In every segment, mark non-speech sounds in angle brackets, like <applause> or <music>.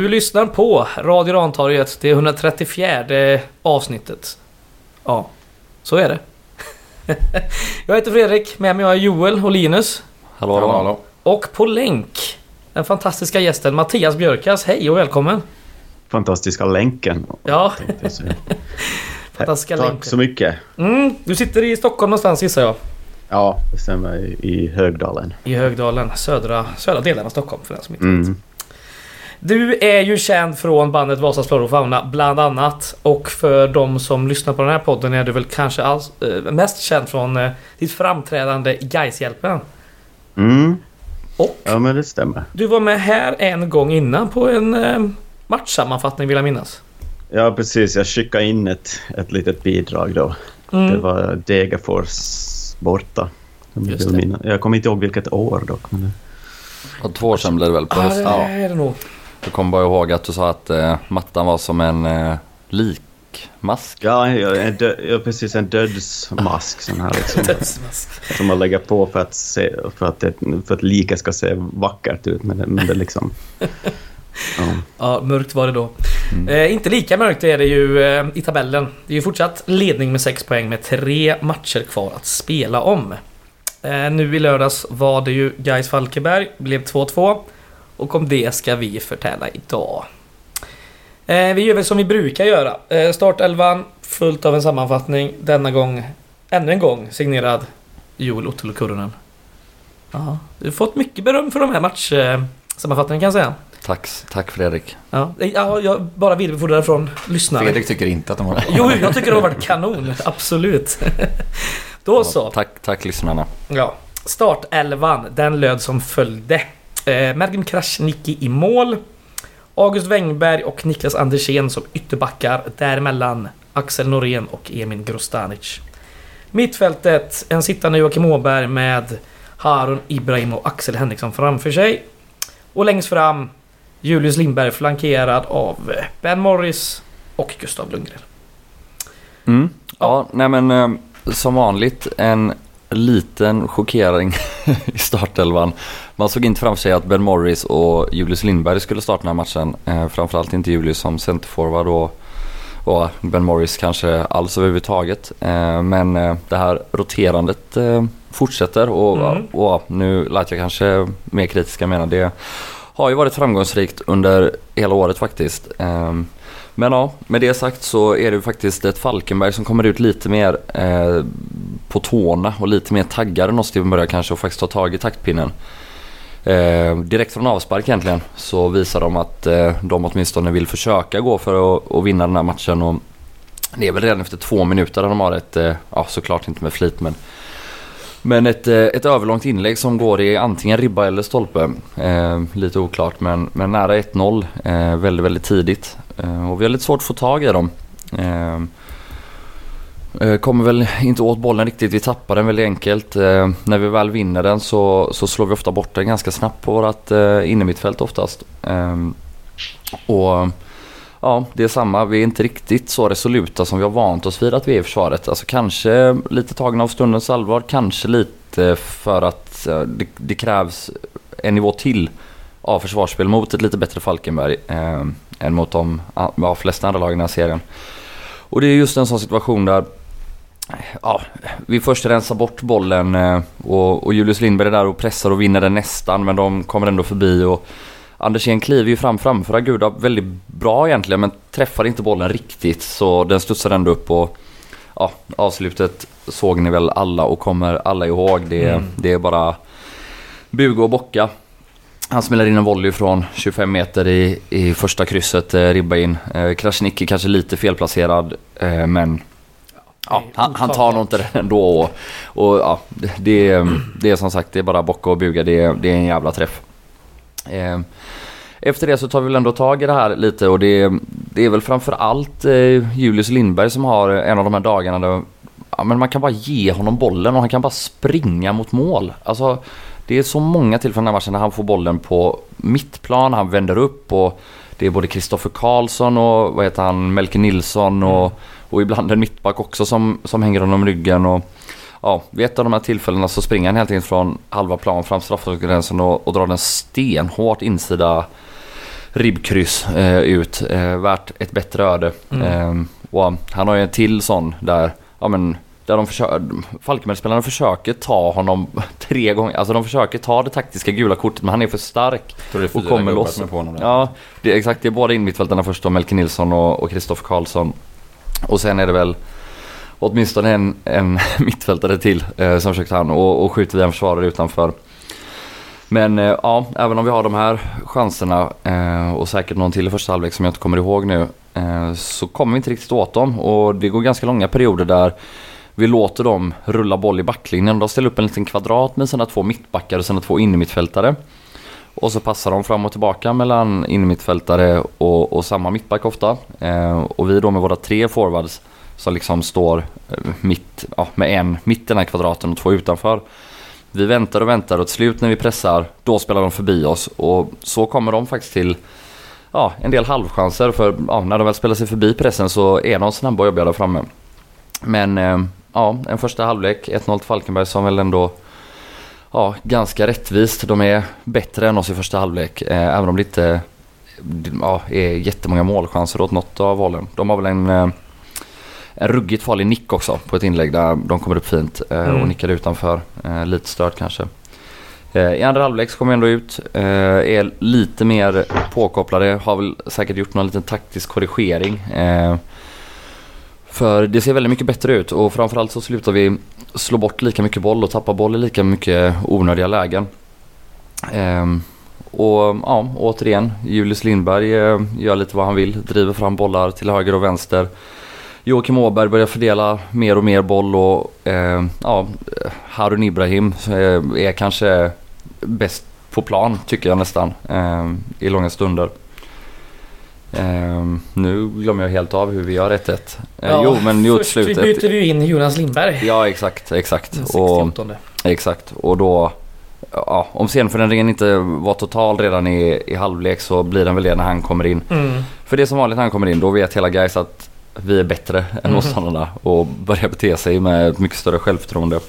Du lyssnar på Radio Rantorget, det 134 avsnittet. Ja, så är det. <laughs> jag heter Fredrik, med mig har jag Joel och Linus. Hallå, hallå. hallå. Och på länk, den fantastiska gästen Mattias Björkas. Hej och välkommen! Fantastiska länken. Ja. <laughs> fantastiska Tack länken. så mycket. Mm, du sitter i Stockholm någonstans gissar jag. Ja, det stämmer. I Högdalen. I Högdalen, södra, södra delen av Stockholm för den som inte Mm. Du är ju känd från bandet Vasas Flora och Fauna bland annat. Och för de som lyssnar på den här podden är du väl kanske alls, eh, mest känd från eh, ditt framträdande i Gaishjälpen. Mm. Och Ja, men det stämmer. du var med här en gång innan på en eh, matchsammanfattning vill jag minnas. Ja, precis. Jag skickade in ett, ett litet bidrag då. Mm. Det var Degerfors borta. Jag det. kommer inte ihåg vilket år dock. Men... Och två år sedan blev det väl på hösten. det Ja. är det nog. Jag kommer bara ihåg att du sa att eh, mattan var som en eh, likmask. Ja, ja, en dö... ja, precis. En dödsmask sån här liksom. <laughs> Dödsmask. som man lägger på för att, se, för att, det, för att liket ska se vackert ut. Men det, men det liksom... Ja. Ja, mörkt var det då. Mm. Eh, inte lika mörkt är det ju eh, i tabellen. Det är ju fortsatt ledning med 6 poäng med tre matcher kvar att spela om. Eh, nu i lördags var det ju Gais Falkenberg, blev 2-2. Och om det ska vi förtälla idag. Eh, vi gör väl som vi brukar göra. Eh, startelvan, fullt av en sammanfattning. Denna gång, ännu en gång, signerad Joel Ottolo Kurunen. Ja, du har fått mycket beröm för de här matchsammanfattningarna kan jag säga. Tack, tack Fredrik. Ja, ja jag bara vidarebefordrar från lyssnare. Fredrik tycker inte att de har det. Jo, jag tycker det har varit kanon. Absolut. Då så. Tack, tack lyssnarna. Ja. Startelvan, den löd som följde. Eh, Mergim Krasniqi i mål. August Wengberg och Niklas Andersén som ytterbackar. Däremellan Axel Norén och Emin Grostanic. Mittfältet, en sittande Joakim Åberg med Harun Ibrahim och Axel Henriksson framför sig. Och längst fram Julius Lindberg flankerad av Ben Morris och Gustav Lundgren. Mm. Ja, nej men eh, som vanligt en liten chockering <laughs> i startelvan. Man såg inte framför sig att Ben Morris och Julius Lindberg skulle starta den här matchen. Eh, framförallt inte Julius som centerforward och, och Ben Morris kanske alls överhuvudtaget. Eh, men eh, det här roterandet eh, fortsätter och, Mm. och nu lät jag kanske mer kritiska menar det har ju varit framgångsrikt under hela året faktiskt. Men ja, med det sagt så är det ju faktiskt ett Falkenberg som kommer ut lite mer eh, på tårna och lite mer taggade när Steven börja kanske och faktiskt ta tag i taktpinnen. Eh, direkt från avspark egentligen så visar de att eh, de åtminstone vill försöka gå för att, att vinna den här matchen. Och det är väl redan efter två minuter där de har ett, eh, ja såklart inte med flit men men ett, eh, ett överlångt inlägg som går i antingen ribba eller stolpe. Eh, lite oklart men, men nära 1-0 eh, väldigt, väldigt tidigt. Eh, och vi har lite svårt att få tag i dem. Eh, eh, kommer väl inte åt bollen riktigt. Vi tappar den väldigt enkelt. Eh, när vi väl vinner den så, så slår vi ofta bort den ganska snabbt på vårt eh, innermittfält oftast. Eh, och Ja, det är samma. Vi är inte riktigt så resoluta som vi har vant oss vid att vi är i försvaret. Alltså kanske lite tagna av stundens allvar, kanske lite för att det, det krävs en nivå till av försvarsspel mot ett lite bättre Falkenberg eh, än mot de ja, flesta andra lagen i den här serien. Och det är just en sån situation där Ja, vi först rensar bort bollen eh, och, och Julius Lindberg är där och pressar och vinner den nästan men de kommer ändå förbi och Andersén kliver ju fram framför Aguda väldigt bra egentligen men träffar inte bollen riktigt så den studsar ändå upp och ja, avslutet såg ni väl alla och kommer alla ihåg. Det, Mm. det är bara buga och bocka. Han smäller in en volley från 25 meter i, i första krysset, eh, ribba in. Eh, Krasniqi kanske lite felplacerad eh, men ja, han, han tar nog inte det ändå. Och, och ja, det, det, är- som sagt det är bara bocka och buga, det, det är en jävla träff. Eh, Efter det så tar vi väl ändå tag i det här lite och det, det är väl framförallt eh, Julius Lindberg som har en av de här dagarna där ja, men man kan bara ge honom bollen och han kan bara springa mot mål. Alltså, det är så många tillfällen i den här matchen när han får bollen på mittplan, han vänder upp och det är både Kristoffer Karlsson och vad heter han, Melke Nilsson och, och ibland en mittback också som, som hänger honom i ryggen. Och, ja, vid ett av de här tillfällena så springer han helt enkelt från halva plan fram straffområdesgränsen och, och drar den stenhårt insida ribbkryss eh, ut. Eh, värt ett bättre öde. Mm. Eh, och han har ju en till sån där, ja men där de försöker, Falkenbergsspelarna försöker ta honom <laughs> tre gånger, alltså de försöker ta det taktiska gula kortet men han är för stark. Tror det är Och kommer loss. på honom där. Ja, det exakt. Det är båda innermittfältarna först då, Melke Nilsson och Kristoffer Karlsson. Och sen är det väl åtminstone en, en <laughs> mittfältare till eh, som försökte han och, och skjuter via en försvarare utanför. Men eh, ja, även om vi har de här chanserna eh, och säkert någon till i första halvlek som jag inte kommer ihåg nu eh, så kommer vi inte riktigt åt dem och det går ganska långa perioder där vi låter dem rulla boll i backlinjen. De ställer upp en liten kvadrat med sina två mittbackar och sina två innermittfältare. Och så passar de fram och tillbaka mellan innermittfältare och, och samma mittback ofta. Eh, och vi då med våra tre forwards som liksom står eh, mitt, ja, med en mitt i den här kvadraten och två utanför. Vi väntar och väntar och till slut när vi pressar, då spelar de förbi oss. Och så kommer de faktiskt till ja, en del halvchanser. För ja, när de väl spelar sig förbi pressen så är de snabba och jobbiga där framme. Men eh, ja, en första halvlek, 1-0 till Falkenberg som väl ändå ja, ganska rättvist. De är bättre än oss i första halvlek. Eh, även om det inte ja, är jättemånga målchanser åt något av hållen. De har väl en, eh, en ruggigt farlig nick också på ett inlägg där de kommer upp fint eh, Mm. och nickar utanför. Eh, lite stört kanske. Eh, I andra halvlek så kommer vi ändå ut, eh, är lite mer påkopplade, har väl säkert gjort någon liten taktisk korrigering. Eh, för det ser väldigt mycket bättre ut och framförallt så slutar vi slå bort lika mycket boll och tappa boll i lika mycket onödiga lägen. Och ja, återigen, Julius Lindberg gör lite vad han vill, driver fram bollar till höger och vänster. Joakim Åberg börjar fördela mer och mer boll och eh, ja, Harun Ibrahim eh, är kanske bäst på plan tycker jag nästan eh, i långa stunder. Eh, nu glömmer jag helt av hur vi gör 1-1. Eh, jo men jo till först slut. byter vi in Jonas Lindberg. Ja exakt, exakt. Den Och, 68. exakt. Och då, ja, om scenförändringen inte var total redan i, i halvlek så blir den väl det när han kommer in. Mm. För det är som vanligt när han kommer in, då vet hela guys att vi är bättre än Mhm. motståndarna och börjar bete sig med ett mycket större självförtroende.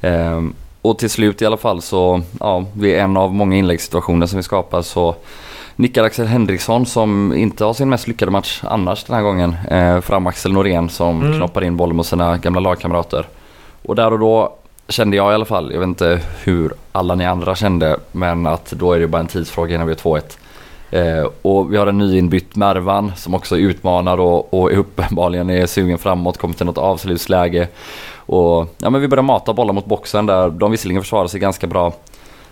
Ehm, och till slut i alla fall så, ja, vid en av många inläggssituationer som vi skapar så nickar Axel Henriksson som inte har sin mest lyckade match annars den här gången eh, fram Axel Norén som Mm. knoppar in bollen mot sina gamla lagkamrater. Och där och då kände jag i alla fall, jag vet inte hur alla ni andra kände, men att då är det bara en tidsfråga innan vi är 2-1. Eh, och vi har en nyinbytt Mervan som också utmanar och, och uppenbarligen är sugen framåt, kommer till något avslutsläge. Och ja, men vi börjar mata bollar mot boxen där de visserligen försvarar sig ganska bra.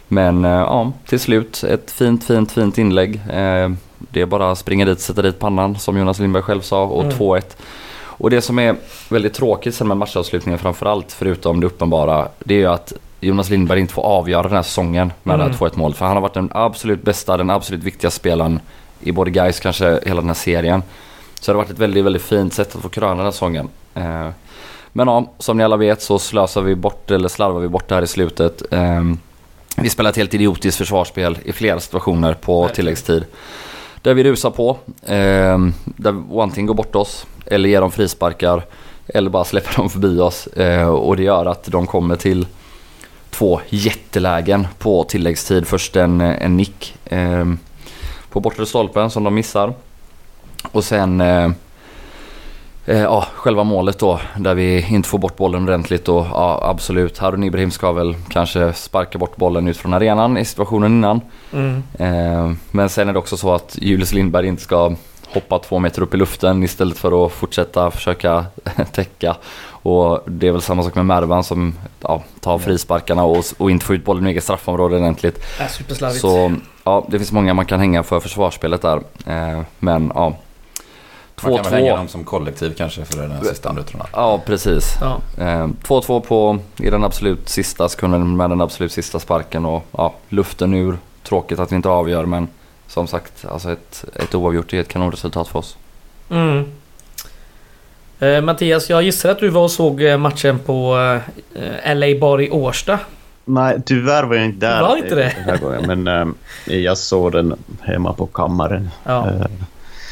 Men eh, ja, till slut ett fint, fint, fint inlägg. Eh, det är bara att springa dit, sätta dit pannan som Jonas Lindberg själv sa och Mm. 2-1. Och det som är väldigt tråkigt sen med matchavslutningen framförallt, förutom det uppenbara, det är ju att Jonas Lindberg inte får avgöra den här säsongen med Mm. det här 2-1 mål. För han har varit den absolut bästa, den absolut viktigaste spelaren i både guys kanske hela den här serien. Så det har varit ett väldigt, väldigt fint sätt att få kröna den här säsongen. Eh, Men ja, som ni alla vet så slösar vi bort, eller slarvar vi bort det här i slutet. Eh, Vi spelar ett helt idiotiskt försvarsspel i flera situationer på tilläggstid. Där vi rusar på, eh, där one går bort oss, eller ger dem frisparkar, eller bara släpper dem förbi oss. Och det gör att de kommer till två jättelägen på tilläggstid. Först en, en nick eh, på bortre stolpen som de missar. Och sen eh, eh, ja, själva målet då där vi inte får bort bollen ordentligt och ja, absolut Harun Ibrahim ska väl kanske sparka bort bollen ut från arenan i situationen innan. Mm. Eh, men sen är det också så att Julius Lindberg inte ska hoppa två meter upp i luften istället för att fortsätta försöka <laughs> täcka. Och det är väl samma sak med Mervan som ja, tar frisparkarna och, och inte får ut bollen i eget straffområde ordentligt. Är superslarvigt. Så ja, det finns många man kan hänga för försvarsspelet där. Eh, men ja. Man kan väl hänga 2-2. dem som kollektiv kanske för den här sista minuten. Ja, precis. Ja. Eh, 2-2 på i den absolut sista sekunden med den absolut sista sparken och ja, luften ur. Tråkigt att vi inte avgör men som sagt, alltså ett, ett oavgjort är ett kanonresultat för oss. Mm. Eh, Mattias, jag gissar att du var och såg eh, matchen på eh, LA Bar i Årsta. Nej, tyvärr var jag inte där Var inte det? den här gången, men eh, jag såg den hemma på kammaren. Ja, Eh,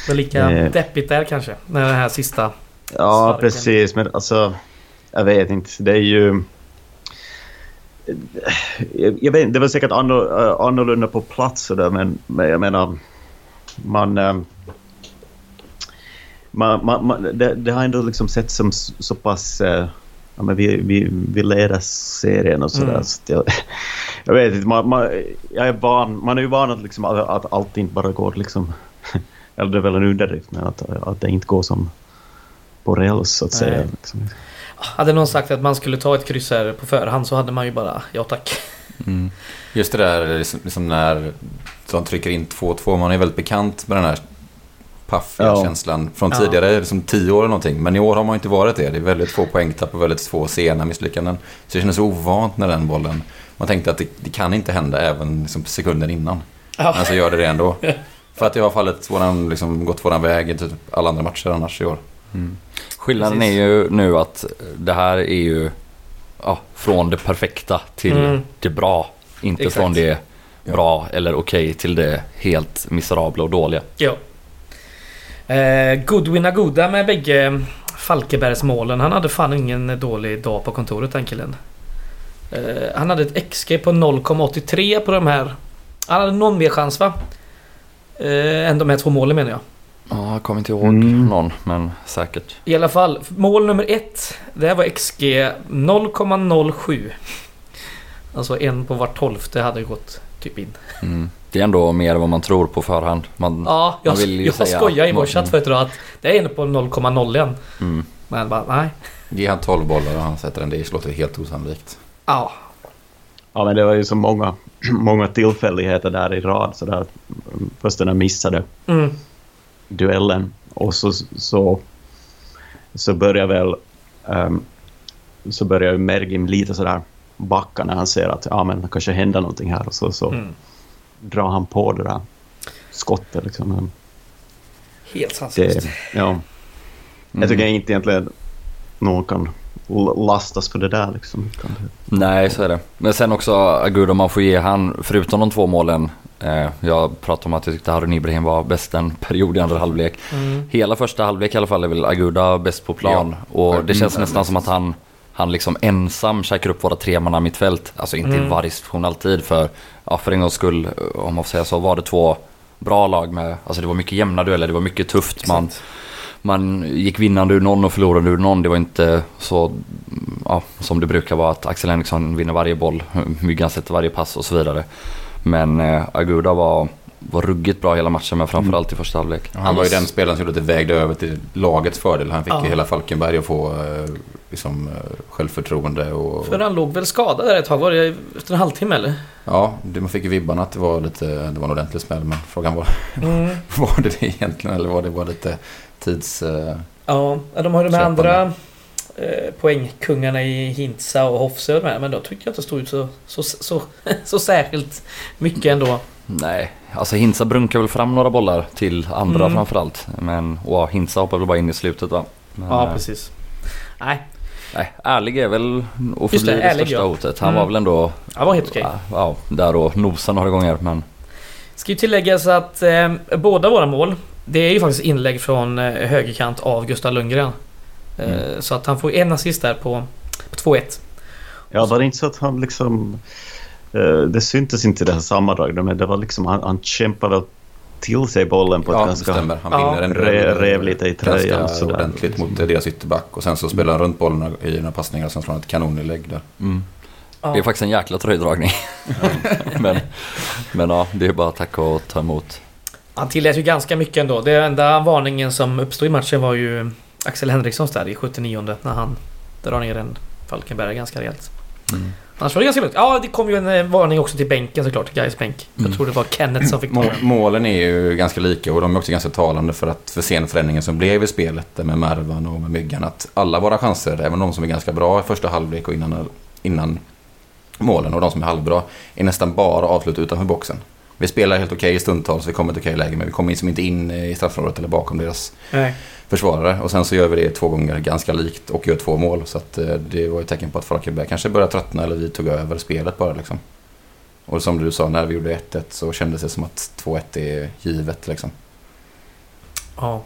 det var lika eh. deppigt där kanske. När den här sista... Ja, Sparken. precis. Men alltså, jag vet inte. Det är ju... Jag jag vet inte, det var säkert anno- eh, annorlunda på plats och där, men, men jag menar... man, eh, man, man, man det, det har ändå liksom sett som så, pass... Eh, ja, men vi, vi, vi leder serien och sådär. Mm. Så jag, <laughs> jag vet inte, man, man, jag är van, man är ju van att, liksom, att, att allt inte bara går liksom... <laughs> Eller det är väl en underdrift, men att, att det inte går som på räls så att Nej. säga. Liksom. Hade någon sagt att man skulle ta ett kryss här på förhand så hade man ju bara ja tack. Mm. Just det där liksom, liksom när de trycker in 2-2. Man är väldigt bekant med den här paffiga Ja. känslan från Ja. tidigare, liksom 10 år eller någonting. Men i år har man inte varit det. Det är väldigt få poängtapp och väldigt få sena misslyckanden. Så det kändes ovant när den bollen... Man tänkte att det, det kan inte hända även liksom sekunden innan. Ja. Men så gör det det ändå. <laughs> För att det har fallit våran, liksom, gått våran väg i typ alla andra matcher annars i år. Mm. Skillnaden Precis. är ju nu att det här är ju ja, från det perfekta till Mm. det bra. Inte Exakt. från det Ja. bra eller okej till det helt miserabla och dåliga. Ja. Eh, Goodwin Agoda med bägge Falkebergsmålen. Han hade fan ingen dålig dag på kontoret den killen. Eh, han hade ett XG på 0,83 på de här. Han hade någon mer chans va? Eh, än de här två målen menar jag. Ja, jag kommer inte ihåg Mm. någon, men säkert. I alla fall, mål nummer ett. Det här var XG 0,07. Alltså en på var tolfte hade gått typ in. Mm. Det är ändå mer än vad man tror på förhand. Man, Ja, jag, Man vill ju jag säga- skojade i vår chatt förut idag att det är en på 0,01. mm. Men bara, nej. Ge han 12 bollar och han sätter en. Det låter helt osannolikt. Ja, Ja, men det var ju så många, <clears throat> många tillfälligheter där i rad. Så där, först den här missade mm. duellen och så, så, så börjar väl um, så börjar ju Mergim lite sådär backa när han ser att ja, men det kanske händer någonting här och så, så Mm. Drar han på det där skottet. Liksom. Helt sanslöst. Ja. Jag tycker inte egentligen någon kan lastas för det där. Liksom. Nej, så är det. Men sen också Agudo, man får ge han, förutom de två målen. Eh, jag pratade om att jag tyckte Harun Ibrahim var bäst en <laughs> period i andra halvlek. Mm. Hela första halvlek i alla fall är väl Aguda bäst på plan. Och det Mm, känns nästan precis. som att han, han liksom ensam käkar upp våra tremanna mittfält. Alltså inte Mm. i varje situation alltid. För, ja, för en gångs skull, om man får säga så, var det två bra lag med, alltså det var mycket jämna dueller, det var mycket tufft. Man, Exakt. man gick vinnande ur någon och förlorande ur någon. Det var inte så ja, som det brukar vara att Axel Henriksson vinner varje boll, Myggan sätter varje pass och så vidare. Men eh, Aguda var, var ruggigt bra hela matchen men framförallt i första halvlek. Han var ju Annars- den spelaren som gjorde att det vägde över till lagets fördel. Han fick Ja. ju hela Falkenberg att få eh, liksom, eh, självförtroende och... För han låg väl skadad där ett tag? Var det efter en halvtimme eller? Ja, det, man fick ju vibbarna att det var lite, det var en ordentlig smäll. Men frågan var, Mm. <laughs> var det det egentligen eller var det bara lite tids... Eh, Ja, de har ju de här andra poängkungarna i Hintsa och de här, men då tycker jag inte det stod ut så, så, så, så särskilt mycket ändå. Nej, alltså Hinsa brunkar väl fram några bollar till andra Mm. framförallt. Men wow, Hinsa hoppar väl bara in i slutet va? Men, Ja, eh, precis. Nej, Nej, ärlig är väl och Just förblir det, det, största ja. hotet. Han Mm. var väl ändå det var helt okej. ja, ja, där och nosa några gånger men Ska ju tilläggas att eh, båda våra mål, det är ju faktiskt inlägg från eh, högerkant av Gustav Lundgren. Eh, Mm. Så att han får en assist där på, på 2-1. Ja, var det inte så att han liksom... eh, det syntes inte i det här sammandraget, men det var liksom han, han kämpade väl till sig bollen på ett ja, ganska... stämmer. Han Ja. vinner en Re- rev lite i tröjan, Ganska sådär. ordentligt mot deras ytterback. Och sen så spelar han runt bollen i några passningar och sen slår han ett kanoninlägg där. mm. Ja. det är faktiskt en jäkla tröjdragning. <laughs> men, men ja, det är bara att tacka och ta emot. Han tillät ju ganska mycket ändå. Det enda varningen som uppstod i matchen var ju Axel Henrikssons där i 79 när han drar ner en Falkenberg ganska rejält. Mm. Annars var det ganska lugnt. Ja, det kom ju en eh, varning också till bänken såklart. Gais bänk. Jag Mm. tror det var Kenneth som fick ta. Målen är ju ganska lika och de är också ganska talande för att för scenförändringen som blev i spelet med Mervan och med Myggan. Att alla våra chanser, även de som är ganska bra i första halvlek och innan, innan målen och de som är halvbra, är nästan bara avslut utanför boxen. Vi spelar helt okej i stundtals, vi kommer till okej läge men vi kommer liksom inte in i straffområdet eller bakom deras Nej. försvarare. Och sen så gör vi det två gånger ganska likt och gör två mål. Så att eh, det var ett tecken på att Falkenberg kanske började tröttna eller vi tog över spelet bara liksom. Och som du sa, när vi gjorde 1-1 så kändes det som att 2-1 är givet liksom. Ja.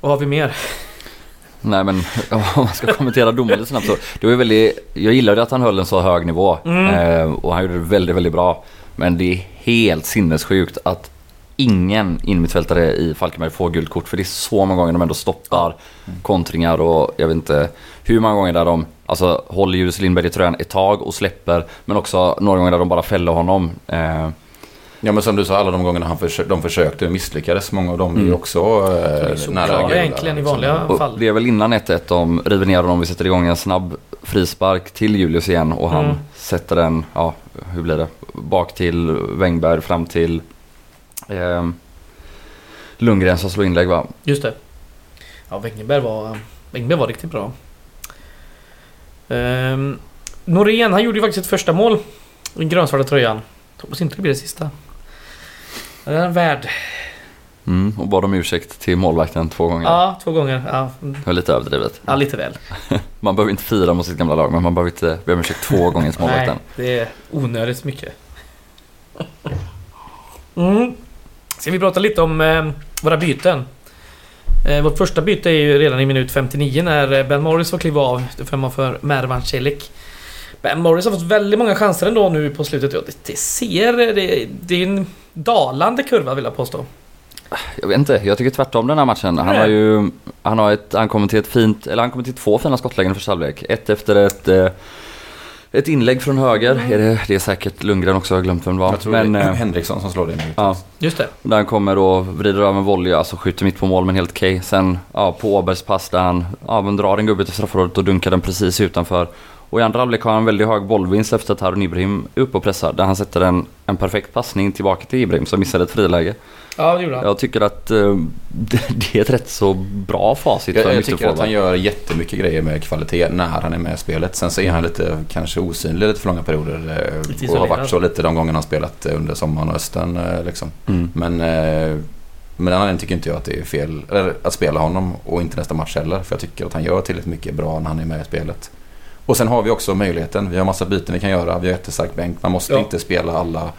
Vad har vi mer? Nej men <laughs> om man ska kommentera domaren lite snabbt så. Det var väldigt, jag gillade att han höll en så hög nivå. Mm. Eh, och han gjorde det väldigt, väldigt bra. Men det är helt sinnessjukt att ingen innermittfältare i Falkenberg får gult kort för det är så många gånger de ändå stoppar kontringar och jag vet inte hur många gånger där de alltså, håller Julius Lindberg i tröjan ett tag och släpper men också några gånger där de bara fäller honom. Eh, Ja men som du sa, alla de gångerna han försö- de försökte och misslyckades. Många av dem är ju också eh, nära gula, egentligen i liksom. vanliga och fall. det är väl innan 1-1 de river ner honom, vi sätter igång en snabb frispark till Julius igen och han Mm sätter den, ja hur blir det, bak till Wängberg fram till eh, Lundgren som slår inlägg va? Just det. Ja, Wängberg var, Wängberg var riktigt bra. Um, Norén, han gjorde ju faktiskt ett första mål. i Den grönsvarta tröjan. Hoppas inte det blir det sista. Det är en värd. Mm, och bad om ursäkt till målvakten två gånger. Ja, två gånger. Ja. Det var lite överdrivet. ja lite väl. <laughs> Man behöver inte fira mot sitt gamla lag men man behöver inte be om ursäkt två <laughs> gånger till Nej, målvakten. det är onödigt mycket. <laughs> Mm. Ska vi prata lite om eh, våra byten? Eh, vårt första byte är ju redan i minut 59 när eh, Ben Morris får kliva av till förmån för Mervan Celik. Ben Morris har fått väldigt många chanser ändå nu på slutet. Det, det ser... Det, det är en dalande kurva vill jag påstå. Jag vet inte, jag tycker tvärtom den här matchen. Han har ju, han har ett, han kommer till ett fint, eller han kommer till två fina skottlägen första halvlek. Ett efter ett, eh, ett inlägg från höger. Är det, det är säkert Lundgren också, jag har glömt vem det var. Jag tror Men, det är eh, Henriksson som slår det ja, Just det. där han kommer och vrider över en volley, alltså skjuter mitt på mål men helt okej. Sen ja, på Åbergs pass där han ja, men drar en gubbe till straffområdet och dunkar den precis utanför. Och i andra halvlek har han en väldigt hög bollvinst efter att Harun Ibrahim är uppe och pressar. Där han sätter en, en perfekt passning tillbaka till Ibrahim som missade ett friläge. Ja, det gjorde han. Jag tycker att eh, <laughs> det, det är ett rätt så bra facit Jag, för jag tycker att han gör jättemycket grejer med kvalitet när han är med i spelet. Sen så är han lite kanske osynlig lite för långa perioder. eh, Lite och har varit så lite de gångerna han spelat eh, under sommaren och hösten. eh, Liksom. Mm. Men eh, den anledningen tycker inte jag att det är fel eller, att spela honom och inte nästa match heller. För jag tycker att han gör tillräckligt mycket bra när han är med i spelet. Och sen har vi också möjligheten. Vi har massa byten vi kan göra. Vi har jättestark bänk. Man måste Ja. inte spela alla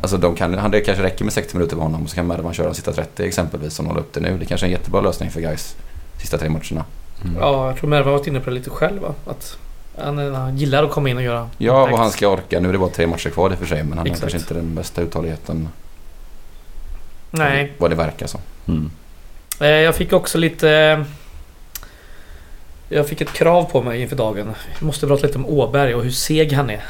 Alltså de kan, han- det kanske räcker med 60 minuter på honom och så kan Mervan köra sista 30 exempelvis som håller upp det nu. Det kanske är en jättebra lösning för guys sista tre matcherna. Mm. Ja, jag tror Merva har varit inne på det lite själv va? Att han, han gillar att komma in och göra Ja, och han ska orka. Nu är det bara tre matcher kvar i och för sig men han Exakt. har kanske inte den bästa uthålligheten Nej. vad det verkar som. Mm. Eh, Jag fick också lite... Jag fick ett krav på mig inför dagen. Jag måste prata lite om Åberg och hur seg han är.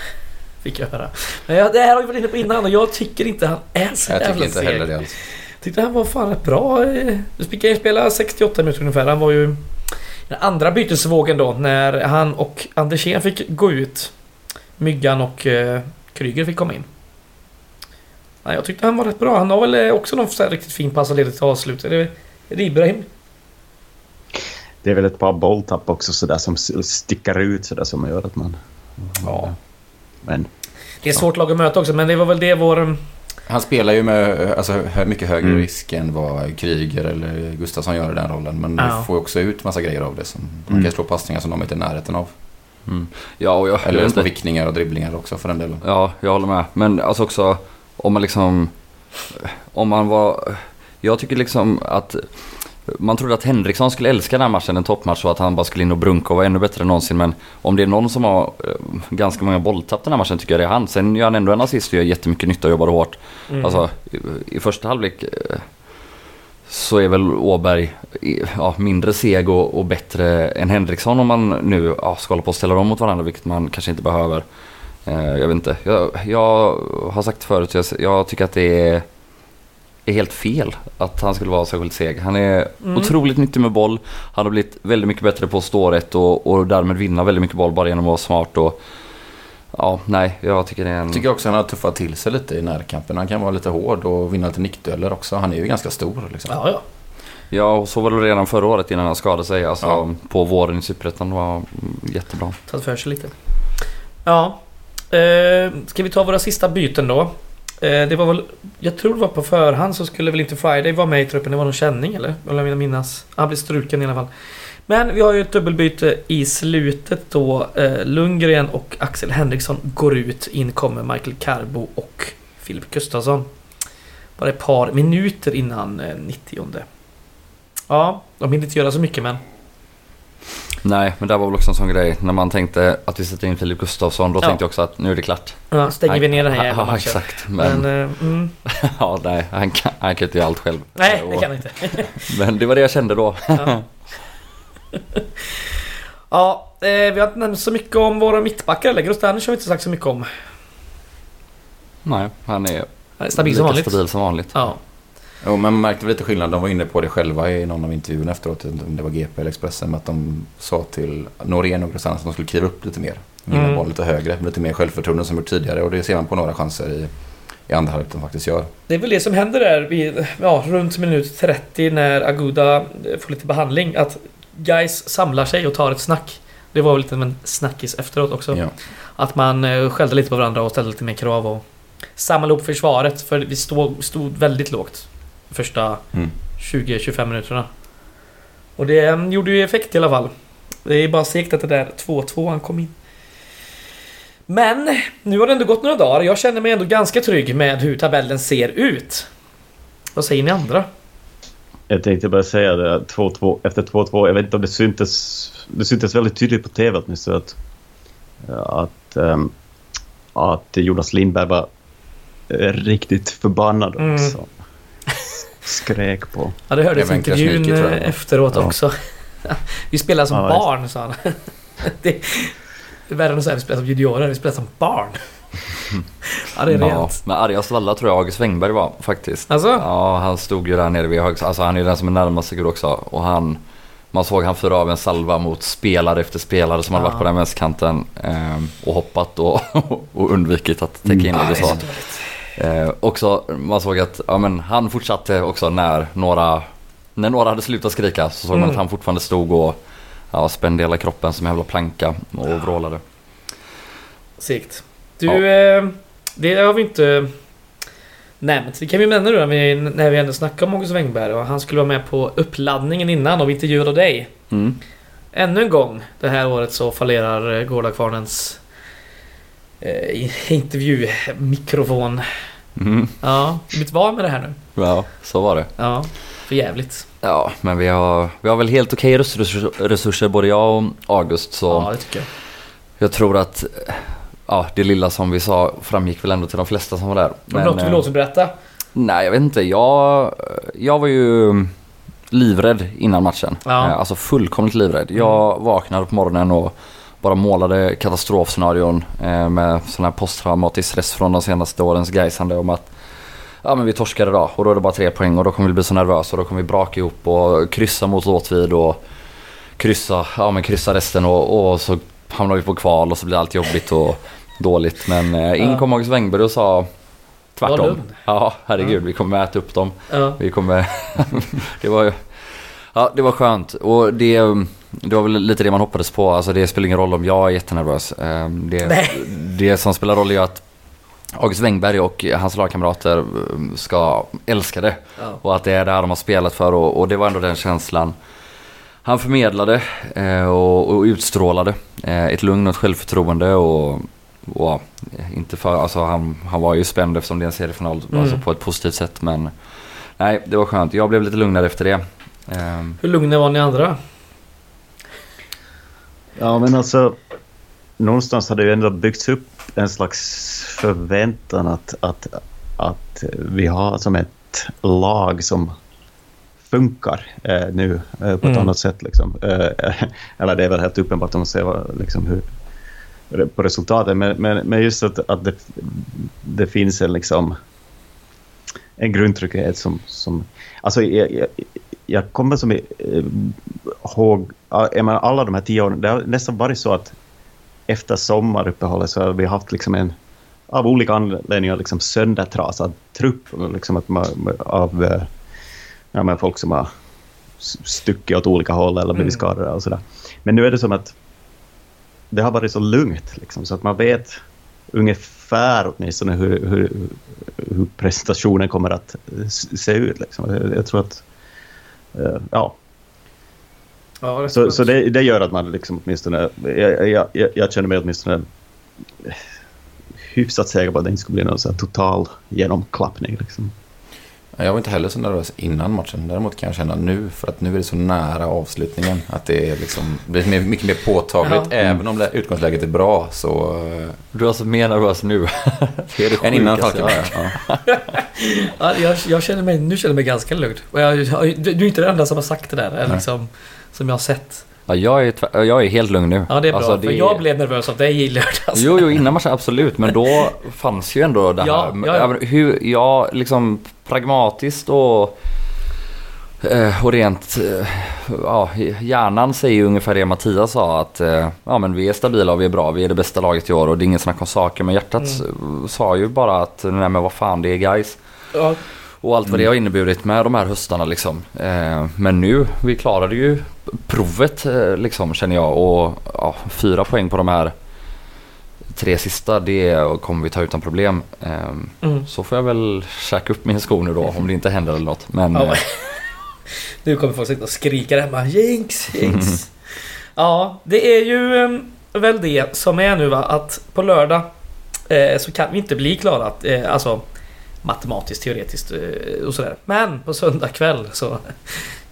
Fick jag höra. Men jag, det här har vi varit inne på innan och jag tycker inte han är så Jag jävla tycker inte seg. heller det alls. Tyckte han var fan rätt bra. Du fick ju spela 68 minuter ungefär. Han var ju den andra bytesvågen då när han och Andersén fick gå ut. Myggan och eh, Kryger fick komma in. Ja, jag tyckte han var rätt bra. Han har väl eh, också någon så här riktigt fin pass och ledigt till avslut. Är det, Ibrahim? Det är väl ett par bolltapp också sådär som s- sticker ut sådär som gör att man... Ja. Men Det är ett svårt lag att möta också men det var väl det vår... Han spelar ju med alltså, mycket högre Mm. risk än vad Kryger eller Gustafsson gör i den rollen. Men Ja. vi får ju också ut massa grejer av det. Som, Man Mm. kan slå passningar som de inte är i närheten av. Mm. Ja, och jag, Eller små vickningar och dribblingar också för den delen. Ja, jag håller med. Men alltså också om man liksom... Om man var... Jag tycker liksom att... Man trodde att Henriksson skulle älska den här matchen, en toppmatch, och att han bara skulle in och brunka och vara ännu bättre än någonsin. Men om det är någon som har eh, ganska många bolltapp den här matchen tycker jag det är han. Sen gör han ändå en assist och gör jättemycket nytta och jobbar hårt. Mm. Alltså, i, i första halvlek eh, så är väl Åberg ja, mindre seg och, och bättre än Henriksson om man nu ja, ska hålla på och ställa dem mot varandra, vilket man kanske inte behöver. Eh, jag vet inte. Jag, jag har sagt förut, jag, jag tycker att det är, är helt fel att han skulle vara särskilt seg. Han är Mm. otroligt nyttig med boll. Han har blivit väldigt mycket bättre på att stå rätt och, och därmed vinna väldigt mycket boll bara genom att vara smart. Och, ja, nej, jag tycker det är en... Jag tycker också att han har tuffat till sig lite i närkampen. Han kan vara lite hård och vinna lite nickdueller också. Han är ju ganska stor liksom. Ja, ja. Ja, och så var det redan förra året innan han skadade sig. Alltså Ja. på våren i Superettan var jättebra. Tagit för sig lite. Ja. Eh, ska vi ta våra sista byten då? Eh, det var väl... Jag tror det var på förhand så skulle väl inte Friday vara med i truppen. Det var någon känning eller? Eller jag minnas. Han blev struken i alla fall. Men vi har ju ett dubbelbyte i slutet då. Eh, Lundgren och Axel Henriksson går ut. In kommer Michael Carbo och Filip Gustafsson. Bara ett par minuter innan eh, 90 Ja, de hinner inte göra så mycket men... Nej, men det var väl också en sån grej. När man tänkte att vi sätter in Filip Gustafsson, då Ja. tänkte jag också att nu är det klart. Ja, stänger vi ner den här <laughs> jävla Ja, matchen. exakt. Men, Men, eh, mm, <laughs> ja, nej, han kan, han kan inte göra allt själv. nej, det kan vi inte. <laughs> Men det var det jag kände då. Ja. ja, eh, vi har inte nämnt så mycket om våra mittbackar eller Grostanic har vi inte sagt så mycket om. nej, han är Stabil som vanligt. stabil som vanligt. Ja. Jo, men man märkte lite skillnad. De var inne på det själva i någon av intervjuerna efteråt. Om det var GP eller Expressen. Att de sa till Norén och Grossanas att de skulle kliva upp lite mer. Vinna Mm. boll lite högre. med Lite mer självförtroende som gjort tidigare. Och det ser man på några chanser i, i andra halvlek de faktiskt gör. Det är väl det som händer där vid, ja, runt minut 30 när Aguda får lite behandling. Att guys samlar sig och tar ett snack. Det var väl lite en snackis efteråt också. Ja. Att man eh, skällde lite på varandra och ställde lite mer krav och samlade ihop försvaret. För vi stod, stod väldigt lågt första Mm. 20-25 minuterna. Och det mm, gjorde ju effekt i alla fall. Det är bara segt att det där 2-2 han kom in. Men nu har det ändå gått några dagar. Jag känner mig ändå ganska trygg med hur tabellen ser ut. Vad säger ni andra? Jag tänkte bara säga det, att 2-2, efter 2-2, jag vet inte om det syntes, det syntes väldigt tydligt på TV åtminstone att, att, um, att Jonas Lindberg var riktigt förbannad Mm. Skrek på. Ja, det hördes i intervjun jag. eh, efteråt Ja. också. <laughs> vi spelar som Ja, barn, sa han. det, <laughs> det är värre än att säga vi spelar som juniorer, vi spelar som barn. <laughs> ja, det är Ja, rent. men argast av alla tror jag August Wengberg var faktiskt. Alltså? Ja, han stod ju där nere vid högst. Alltså han är ju den som är närmast sig också. Och han... Man såg han föra av en salva mot spelare efter spelare som hade Ja. varit på den vänsterkanten. Eh, och hoppat och, och undvikit att täcka in Ja, det det du är så sa. Eh, också, man såg att ja, men han fortsatte också när några, när några hade slutat skrika så såg man Mm. att han fortfarande stod och ja, spände hela kroppen som en jävla planka och vrålade. Segt. Du, eh, det har vi inte nämnt. Det kan vi nämna nu när vi, när vi ändå snackar om August Wengberg och han skulle vara med på uppladdningen innan och vi intervjuade dig. Mm. Ännu en gång det här året så fallerar eh, Gårdakvarnens eh, intervjumikrofon. Mm. Ja, blivit van med det här nu? Ja, så var det. Ja, för jävligt. Ja, men vi har, vi har väl helt okej resurser, resurser både jag och August så Ja, det tycker jag. jag tror att ja, det lilla som vi sa framgick väl ändå till de flesta som var där. Du något du vill eh, återberätta? Nej, jag vet inte. Jag, jag var ju livrädd innan matchen. Ja. Eh, Alltså fullkomligt livrädd. Jag vaknade på morgonen och bara målade katastrofscenarion eh, med sån här posttraumatisk stress från de senaste årens gaisande om att Ja men vi torskar idag och då är det bara tre poäng och då kommer vi bli så nervösa och då kommer vi braka ihop och kryssa mot Åtvid och kryssa, ja men kryssa resten och, och så hamnar vi på kval och så blir allt jobbigt och dåligt. Men eh, in Ja. kom August Wengberg och sa tvärtom. Ja herregud, vi kommer äta upp dem. Ja. Vi kommer... <laughs> det var ju... Ja, det var skönt. Och det, det var väl lite det man hoppades på. Alltså det spelar ingen roll om jag är jättenervös. Eh, Det, <laughs> Nej. det som spelar roll är att August Wengberg och hans lagkamrater eh, ska älska det. Ja. Och att det är det här de har spelat för och, och det var ändå den känslan han förmedlade eh, och, och utstrålade. Eh, ett lugn och ett självförtroende och, och inte för, alltså han, han var ju spänd eftersom det är en seriefinal Mm. alltså på ett positivt sätt men nej det var skönt. Jag blev lite lugnare efter det. Ehm, Hur lugna var ni andra? Ja, men alltså någonstans har det ju ändå byggts upp en slags förväntan att, att, att vi har som ett lag som funkar eh, nu eh, på ett Mm. annat sätt. Liksom. Eh, <laughs> eller det är väl helt uppenbart om man ser vad, liksom, hur, på resultatet. Men, men, men just att, att det, det finns en, liksom, en grundtrygghet som... som alltså, jag, jag, jag kommer som eh, ihåg, ja, jag menar, alla de här tio åren, det har nästan varit så att efter sommaruppehållet så har vi haft liksom en av olika anledningar liksom söndertrasad trupp liksom att man, av eh, ja, men folk som har stuckit åt olika håll eller blivit Mm. skadade och sådär. Men nu är det som att det har varit så lugnt liksom, så att man vet ungefär åtminstone hur, hur, hur presentationen kommer att se ut. Liksom. Jag tror att eh, ja, Ja, så, så det, det gör att man liksom åtminstone, jag, jag, jag, jag känner mig åtminstone hyfsat säker på att det inte skulle bli någon så total genomklappning. Liksom. Jag var inte heller så nervös innan matchen. Däremot kan jag känna nu, för att nu är det så nära avslutningen, att det är liksom, blir mer- mycket mer påtagligt. Ja. Även om det, utgångsläget är bra så... eh, Du är alltså mer nervös nu? <laughs> det är det Än innan Falkenberg. Ja. <laughs> Ja, jag, jag känner mig, nu känner jag mig ganska lugn. Jag, du är inte den enda som har sagt det där, liksom, som jag har sett. Ja, jag, är, jag är helt lugn nu. Ja, det är bra. Alltså, för jag blev nervös av dig i lördags. Jo, jo, innan matchen absolut. Men då <laughs> fanns ju ändå det här. Ja, ja, ja. Även Hur, ja, liksom pragmatiskt och, eh, och rent... eh, Ja, hjärnan säger ju ungefär det Mattias sa att eh, ja, men vi är stabila och vi är bra. Vi är det bästa laget i år och det är inget snack om saker. Men hjärtat Mm. sa ju bara att nej men vad fan det är guys. Ja, Och allt vad det har inneburit med de här höstarna liksom. Eh, men nu, vi klarade ju provet eh, liksom känner jag. Och ja, fyra poäng på de här tre sista, det kommer vi ta utan problem. Eh, mm. så får jag väl käka upp min sko nu då om det inte händer eller något. Men Ja, eh, <laughs> Nu kommer folk sitta och skrika där hemma. Jinx, <laughs> jinx. ja, det är ju väl det som är nu va. Att på lördag eh, så kan vi inte bli klara. Eh, alltså matematiskt, teoretiskt eh, och sådär. Men på söndag kväll så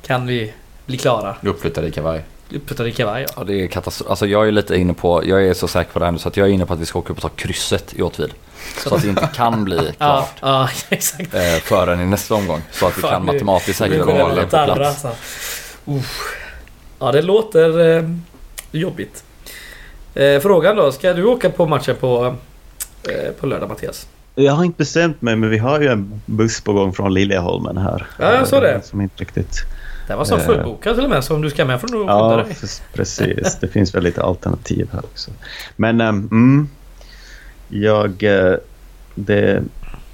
kan vi bli klara. Uppflyttade i kavaj. Uppputtade i kavaj ja. ja, det är katastrof. Alltså jag är lite inne på, jag är så säker på det här nu så att jag är inne på att vi ska åka upp och ta krysset i Åtvid. Så att det inte kan bli <laughs> Ja, klart ja <laughs> exakt. eh, förrän i nästa omgång. Så att vi Fan, kan nu- matematiskt vara det på plats. alltså. Uff. Ja, det låter eh, jobbigt. Eh, frågan då, ska du åka på matchen på, eh, på lördag Mattias? Jag har inte bestämt mig, men vi har ju en buss på gång från Liljeholmen här. Ja, jag såg det. Som inte riktigt... Det var så Eh. fullbokat till och med, så om du ska med får du skynda Ja, dig. precis- precis. Det finns väl lite alternativ här också. Men ehm, mm, jag... eh, Det,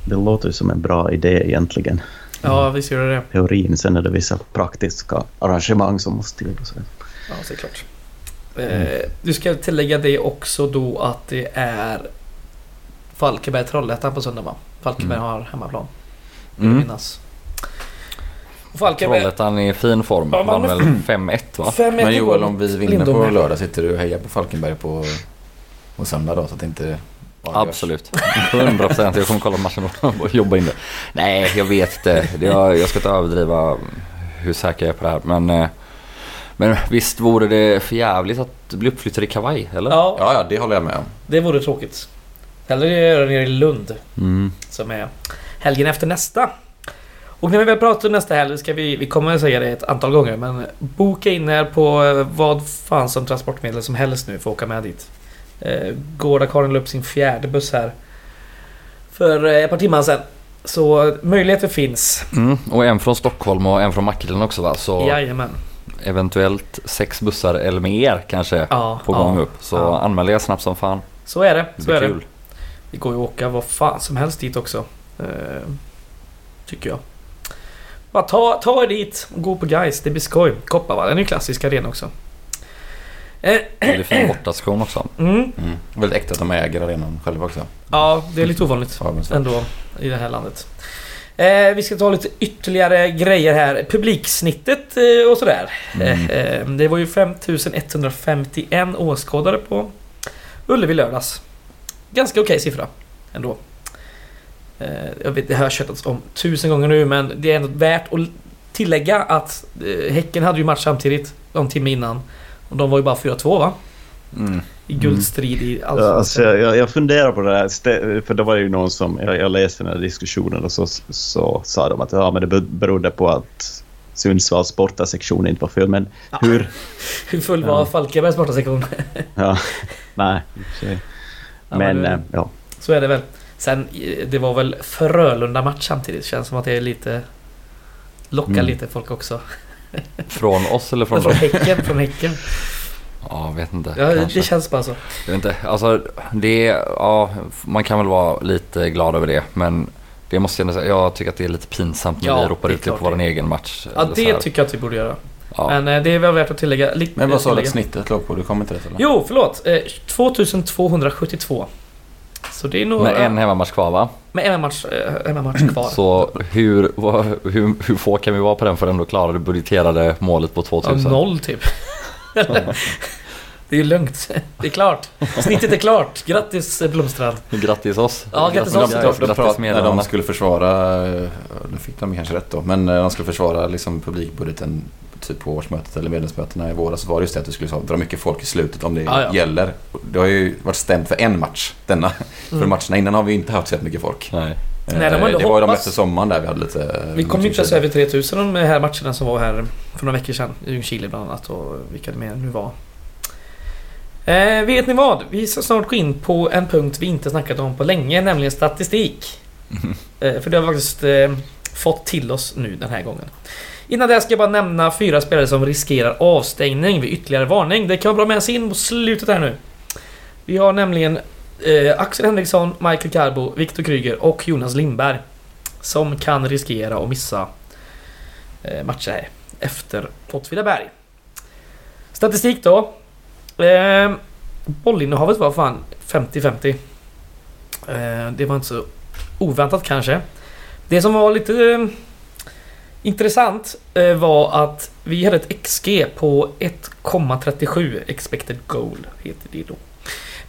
det låter som en bra idé egentligen. Ja, visst gör det. Teorin, sen är det vissa praktiska arrangemang som måste till. Ja, såklart. Eh, du ska tillägga det också då att det är Falkenberg-Trollhättan på söndag va? Falkenberg Mm. har hemmaplan. Mm. minnas. Falkenberg... Trollhättan är i fin form. Ja, Vann väl 5-1 va? 5-1 Men Joel, om vi vinner på Lindome. lördag sitter du och hejar på Falkenberg på, på söndag då så att det inte. Absolut. 100 procent. Jag kommer kolla matchen och jobba in det. Nej, jag vet inte. Det- Jag, jag ska inte överdriva hur säker jag är på det här. Men, eh, men visst vore det för jävligt att bli uppflyttad i kavaj, eller? Ja, Ja, ja, det håller jag med om. det vore tråkigt. Hellre göra det nere i Lund. Mm. Som är helgen efter nästa. Och när vi väl pratar om nästa helg ska vi, vi kommer att säga det ett antal gånger men boka in er på eh, vad fan som transportmedel som helst nu för att åka med dit. Eh, Gårda Karin la upp sin fjärde buss här. För eh, ett par timmar sedan. Så möjligheter finns. Mm. Och en från Stockholm och en från Mackelen också va? Så Jajamän. eventuellt sex bussar eller mer kanske Ja, på gång ja, upp. Så ja. anmäl er snabbt som fan. Så är det. Det Så blir är det. kul. Det går ju att åka vad fan som helst dit också. Eh, tycker jag. Bara ta, ta er dit och gå på guys. Det blir skoj. Kopparvallen är ju klassisk arena också. Eh, Väldigt fin bortastation också. <clears throat> mm. Mm. Väldigt äkta att de äger arenan själva också. Ja, det är lite ovanligt ändå i det här landet. Eh, vi ska ta lite ytterligare grejer här. Publiksnittet eh, och sådär. Mm. Eh, eh, det var ju 5151 åskådare på Ullevi lördags. Ganska okej siffra ändå. Eh, jag vet, det har tjötats om tusen gånger nu men det är ändå värt att tillägga att eh, Häcken hade ju match samtidigt någon timme innan. Och de var ju bara 4-2 va? Mm. I guldstrid i Ja, alltså, Allsvenskan. jag, jag funderar på det här, stä- för det var ju någon som, jag, jag läste den här diskussionen och så, så sa de att ja, men det be- berodde på att Sundsvalls bortasektion inte var full. Men Ja. hur... <laughs> Hur full var Ja. Falkenbergs bortasektion? Ja, <laughs> nej, Ja, men det- eh, ja. Så är det väl. Sen, eh, det var väl Frölunda-match samtidigt. Känns som att det är lite... Lockar Mm. lite folk också. <laughs> Från oss eller från Från dem? Häcken, från Häcken. <laughs> Ja, vet inte. Ja, Kanske. det känns bara så. Jag vet inte. Alltså, det är, ja, man kan väl vara lite glad över det. Men det måste jag. Jag tycker att det är lite pinsamt när Ja, vi ropar det ut det klart på vår det. egen match. Ja, det tycker jag att vi borde göra. Ja. Men eh, det är väl värt att tillägga. li- Men vad sa du att snittet låg på? Du kommer inte rätt eller? Jo, förlåt. Eh, 2272. Så det är nog... Med en hemmamatch kvar va? med en match, eh, hemmamatch kvar. Så hur, vad, hur, hur få kan vi vara på den för att ändå klara det budgeterade målet på Ja, 2000? noll typ. <laughs> det är ju lugnt. Det är klart. Snittet är klart. Grattis eh, Blomstrand. Grattis oss. Ja, grattis Grattis oss. De, de, Grattis prat, när de skulle försvara, eh, nu fick de kanske rätt då, men när de skulle försvara liksom publikbudgeten typ på årsmötet eller medlemsmötena i våras så var det just det att det skulle dra mycket folk i slutet om det Ja, ja. gäller. Det har ju varit stämt för en match denna. <laughs> För Mm. matcherna innan har vi inte haft så mycket folk. Nej. Nej, de Eh, det var ju de efter sommaren där vi hade lite... eh, Vi kom ens i över 3000 de här matcherna som var här för några veckor sedan. I Ljungskile bland annat och vilka det mer nu var. Eh, vet ni vad? Vi ska snart gå in på en punkt vi inte snackat om på länge, nämligen statistik. <laughs> Eh, för det har vi faktiskt eh, fått till oss nu den här gången. Innan det ska jag bara nämna fyra spelare som riskerar avstängning vid ytterligare varning. Det kan vara bra med sig in på slutet här nu. Vi har nämligen eh, Axel Henriksson, Michael Carbo, Viktor Kryger och Jonas Lindberg. Som kan riskera att missa eh, matcher här efter Åtvidaberg. Statistik då. Eh, bollinnehavet var fan 50-50. Eh, det var inte så oväntat kanske. Det som var lite eh, intressant eh, var att vi hade ett XG på 1,37 expected goal. Heter det då.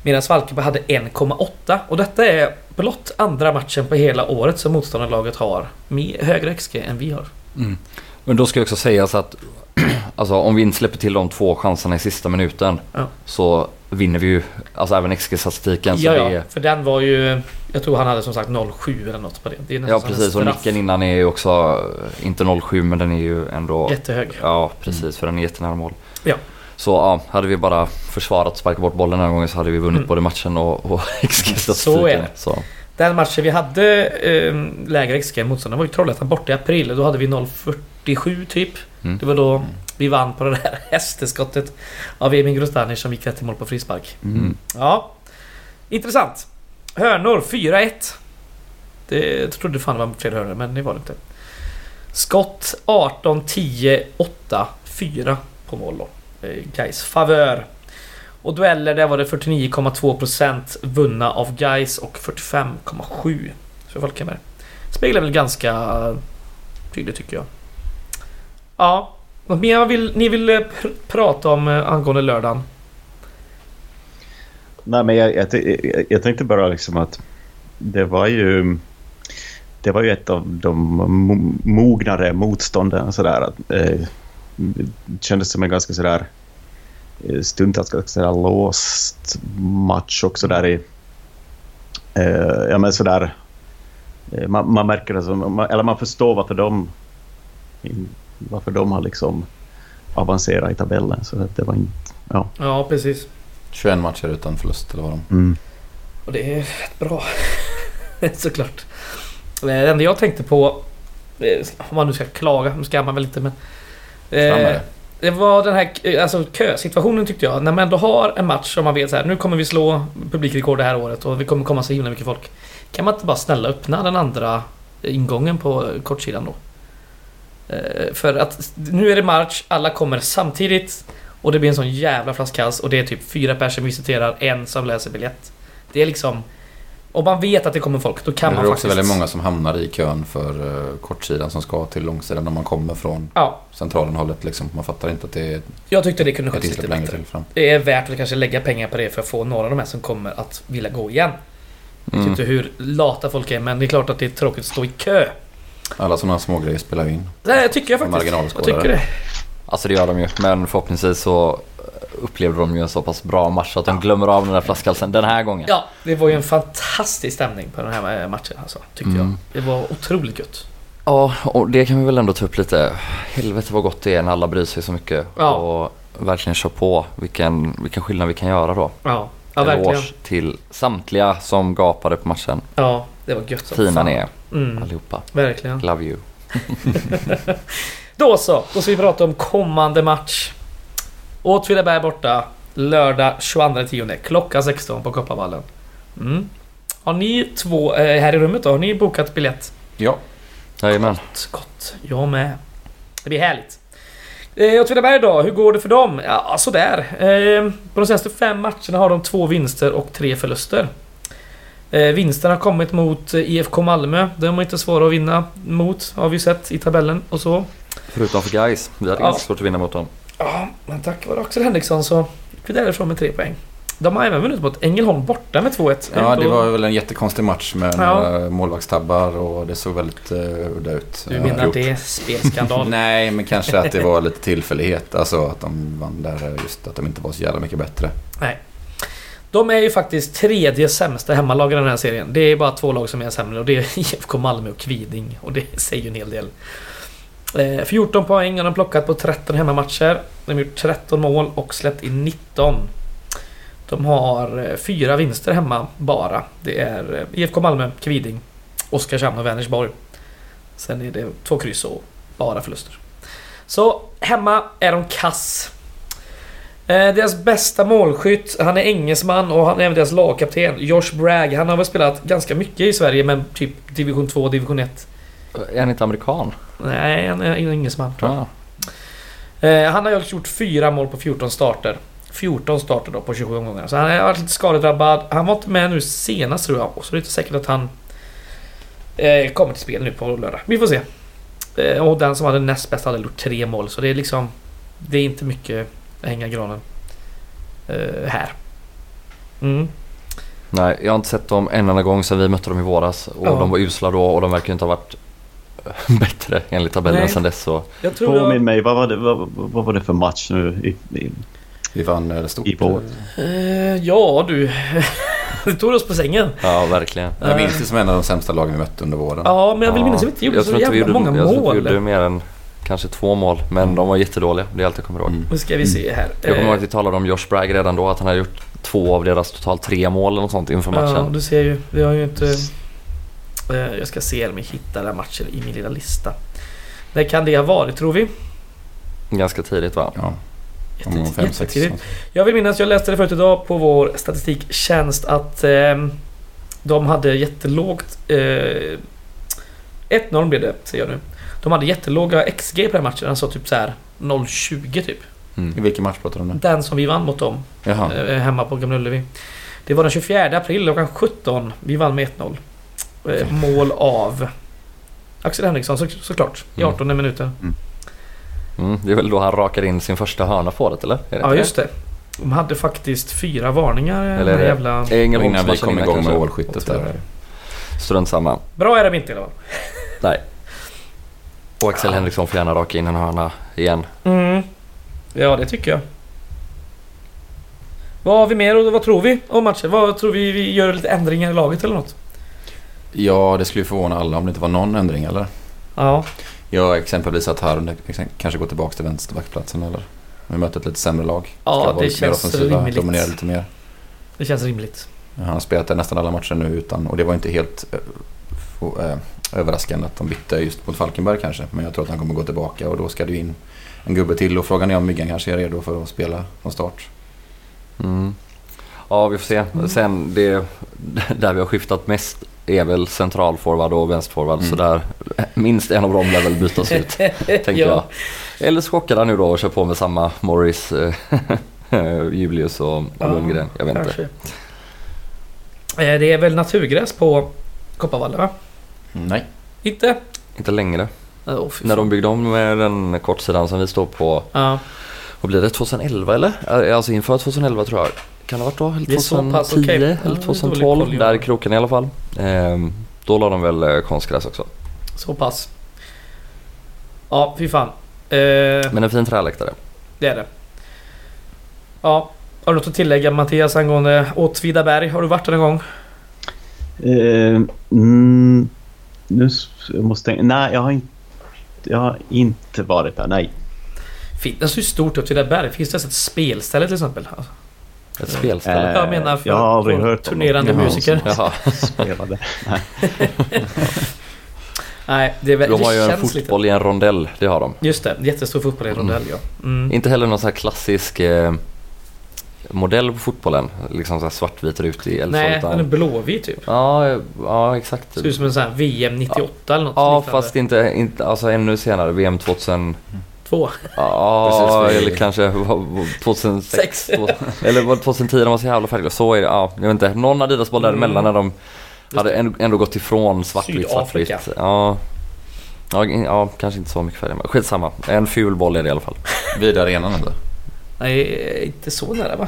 Medan Falkenberg hade 1,8 och detta är blott andra matchen på hela året som motståndarlaget har med högre XG än vi har. Mm. Men då ska jag också sägas att <clears throat> alltså, om vi inte släpper till de två chanserna i sista minuten Ja. så vinner vi ju alltså även XG-statistiken. Ja, ja, är- för den var ju... Jag tror han hade som sagt 0,7 eller något på det. det Ja precis och nicken innan är ju också inte 07 men den är ju ändå... Jättehög. Ja precis för den är jättenära mål. Ja. Så ja, hade vi bara försvarat och sparkat bort bollen den här gången så hade vi vunnit Mm. både matchen och, och <laughs> XG-statistiken. Så är det. Så. Den matchen vi hade eh, lägre XG än motståndaren var ju Trollhättan borta i april. Då hade vi 0,47 typ. Mm. Det var då vi vann på det där <laughs> hästeskottet av Emin Grostanic som gick rätt i mål på frispark. Mm. Ja. Intressant. Hörnor 4-1. Det jag trodde fan det var fler hörnor men det var det inte. Skott 18, 10, 8, 4 på mål då. Eh, Gais favör. Och dueller där var det 49,2% vunna av Gais och 45,7 för Falkenberg. Speglar väl ganska tydligt tycker jag. Ja. Något mer vill, ni vill eh, pr- prata om eh, angående lördagen? Nej, men jag, jag, jag, jag tänkte bara liksom att det var ju... Det var ju ett av de mognare motstånden. Sådär, att, eh, det kändes som en ganska sådär eh, stundtals ganska sådär låst match också där i... Eh, ja men sådär... Man, man märker det som... Man, eller man förstår varför de... Varför de har liksom avancerat i tabellen. Så att det var inte... Ja. Ja, precis. 21 matcher utan förlust eller vad de... Mm. Och det är rätt bra. <laughs> Såklart. Eh, Det enda jag tänkte på... eh, Om man nu ska klaga, nu ska man väl inte men... Eh, det. var den här eh, alltså, kösituationen tyckte jag. När man ändå har en match som man vet så här, nu kommer vi slå publikrekord det här året och vi kommer komma så himla mycket folk. Kan man inte bara snälla öppna den andra ingången på kortsidan då? Eh, För att nu är det match, alla kommer samtidigt och det blir en sån jävla flaskhals och det är typ fyra personer som visiterar, en som läser biljett. Det är liksom... Om man vet att det kommer folk, då kan Men det man är faktiskt... också väldigt många som hamnar i kön för uh, kortsidan som ska till långsidan när man kommer från Ja, centralen hållet liksom. Man fattar inte att det är jag tyckte det kunde ett skötts lite bättre. Det är värt att kanske lägga pengar på det för att få några av de här som kommer att vilja gå igen. Jag vet Mm. inte hur lata folk är men det är klart att det är tråkigt att stå i kö. Alla sådana smågrejer spelar ju in. Det tycker jag faktiskt. Jag tycker det. Alltså det gör de ju, men förhoppningsvis så upplevde de ju en så pass bra match att de glömmer av den där flaskhalsen den här gången. Ja, det var ju en fantastisk stämning på den här eh, matchen alltså. Tyckte Mm. jag. Det var otroligt gött. Ja, och det kan vi väl ändå ta upp lite. Helvete vad gott det är när alla bryr sig så mycket. Ja. Och verkligen kör på. Vilken, vilken skillnad vi kan göra då. Ja, ja verkligen. Eloge till samtliga som gapade på matchen. Ja, det var gött som Fina fan. ni är Mm, allihopa. verkligen. Love you. <laughs> Då så, då ska vi prata om kommande match. Åtvidaberg borta. Lördag 22.10 klockan 16 på Kopparvallen. Mm. Har ni två eh, här i rummet då? Har ni bokat biljett? Ja, Jajamän. Gott, gott. Jag med. Det blir härligt. Eh, Åtvidaberg då, hur går det för dem? Ja, sådär. Eh, på de senaste fem matcherna har de två vinster och tre förluster. Eh, vinsten har kommit mot eh, IFK Malmö. De är inte svåra att vinna mot, har vi sett i tabellen och så. Förutom för guys. Vi hade Ja. ganska svårt att vinna mot dem. Ja, men tack vare Axel Henriksson så vi därifrån med tre poäng. De har även vunnit mot Ängelholm borta med 2-1. Ja, det var väl en jättekonstig match med Ja. målvaktstabbar och det såg väldigt uh, udda ut. Du Eh, menar att gjort. det är spelskandal? <laughs> Nej, men kanske att det var lite tillfällighet. Alltså att de vann där, eh, just att de inte var så jävla mycket bättre. Nej. De är ju faktiskt tredje sämsta hemmalag i den här serien. Det är bara två lag som är sämre och det är <laughs> IFK Malmö och Kviding. Och det säger ju en hel del. Eh, 14 poäng har de plockat på 13 hemmamatcher. De har gjort 13 mål och släppt in 19. De har eh, fyra vinster hemma bara. Det är eh, IFK Malmö, Kviding, Oskarshamn och Vänersborg. Sen är det två kryss och bara förluster. Så hemma är de kass. Eh, deras bästa målskytt, han är engelsman och han är även deras lagkapten. Josh Bragg. Han har väl spelat ganska mycket i Sverige men typ division 2 division 1. Är han inte amerikan? Nej, han är engelsman tror jag. Ja. Eh, han har ju gjort fyra mål på 14 starter. 14 starter då på 27 omgångar. Så han har varit lite skadedrabbad. Han var inte med nu senast tror jag. Så är det inte säkert att han eh, kommer till spel nu på lördag. Vi får se. Eh, och den som hade näst bäst hade gjort tre mål. Så det är liksom... Det är inte mycket att hänga granen. Eh, här. Mm. Nej, jag har inte sett dem en enda gång sedan vi mötte dem i våras. Och Ja. de var usla då och de verkar inte ha varit <laughs> bättre enligt tabellen Nej. sedan dess. Så. Jag tror Påminn jag... mig, vad var, det, vad, vad var det för match nu i, i, Vi vann eh, stort. i vår? Eh, ja du. <laughs> du tog oss på sängen. Ja, verkligen. Jag minns det som en av de sämsta lagen vi mött under våren. Ja, men jag vill Ja. minnas att vi inte gjorde jag så jävla gjorde, många jag tror inte vi mål. gjorde mer än kanske två mål. Men de var jättedåliga. Det är allt jag kommer ihåg. Mm. Nu ska vi se här. Jag kommer ihåg Eh, att vi talade om Josh Bragg redan då. Att han hade gjort två av deras totalt tre mål eller något sånt inför Ja, matchen. du ser ju. Vi har ju inte... Eh, jag ska se om jag hittar den matchen i min lilla lista. När kan det ha varit tror vi? Ganska tidigt va? Ja, Fem, sex. jättetidigt. Jag vill minnas, jag läste det förut idag på vår statistiktjänst att eh, de hade jättelågt... Eh, 1-0 blev det, ser jag nu. De hade jättelåga XG på den matchen, alltså typ så här 0,20 typ. I Mm. vilken match pratar du om nu? Den som vi vann mot dem. Jaha. eh, hemma på Gamla Ullevi. Det var den 24 april klockan 17. Vi vann med 1-0. Eh, mål av Axel Henriksson så, såklart. I Mm. 18 minuter. Mm, det är väl då han rakar in sin första hörna på det eller? Är det Ja inte just det. De hade faktiskt fyra varningar. Eller är det- jävla... det? Ängelholms Innan vi kom igång med målskyttet där. Strunt samma. Bra är de inte i alla fall. <laughs> Nej. Och Axel Henriksson får gärna raka in en hörna igen. Mm. Ja det tycker jag. Vad har vi mer och vad tror vi om matchen? Vad tror vi vi gör lite ändringar i laget eller något? Ja, det skulle ju förvåna alla om det inte var någon ändring eller? Ja. Ja, exempelvis att Harun kanske går tillbaka till vänsterbackplatsen eller? Vi möter ett lite sämre lag. Ja, Ska det vara lite mer känns rimligt. Dominera lite mer. Det känns rimligt. Han har spelat nästan alla matcher nu utan, och det var inte helt eh, eh, överraskande att de bytte just mot Falkenberg kanske. Men jag tror att han kommer gå tillbaka och då ska det in en gubbe till och frågan är om Myggan kanske är redo för att spela från start. Mm. Ja, vi får se. Sen det <laughs> där vi har skiftat mest är väl centralforward och vänsterforward. Mm. Så där minst en av dem lär väl bytas ut, <laughs> tänker Ja. jag. Eller så chockar han nu då och kör på med samma Morris, eh, <laughs> Julius och, Ja, Lundgren. Jag vet inte. Kanske. Eh, Det är väl naturgräs på Kopparvalla va? Nej. Inte? Inte längre. Oh, När de byggde om med den kortsidan som vi står på, Ja, vad blir det, 2011 eller? Alltså inför 2011 tror jag. Kan det ha varit då? Eller Det är så 2010 pass, okej. Ja, eller det är dålig 2012? koll, ja. Där i kroken i alla fall. Ehm, då la de väl konstgräs också. Så pass. Ja, fy fan. Eh, Men en fin träläktare. det är det. Ja, har du något att tillägga Mattias angående Åtvidaberg? Har du varit där en gång? Eh, mm, nu jag måste tänka. Nej, jag har inte, jag har inte varit där. Nej. Finns det ju stort Åtvidaberg? Finns det ens ett spelställe till exempel? Alltså, Ett spelställe. Eh, jag menar för, jag har aldrig hört turnerande någon. Musiker. Jaha. <laughs> Spelade. Nej, <laughs> det, är väl- De det har ju en fotboll lite... i en rondell, det har de. Just det, jättestor fotboll i en rondell ja. Mm. Inte heller någon sån här klassisk eh, modell på fotbollen. Liksom så här svartvit rutig eller Nej, så. den är blåvit typ. ja, ja, exakt. Ser ut som en sån här VM 98 eller något Ja, liknande. fast inte, inte, alltså ännu senare. VM 2000. Två. Ja, eller kanske vad- vad- 2006. Sex. två- eller var det 2010 de var så jävla färdiga. Så är det, ja. Jag vet inte. Någon Adidas-boll däremellan Mm. när de hade ändå, ändå gått ifrån svartvitt, svartvitt. Ja. Ja, ja, kanske inte så mycket färg men skitsamma. En ful boll är det i alla fall. <laughs> Vid arenan eller? Nej, inte så nära va?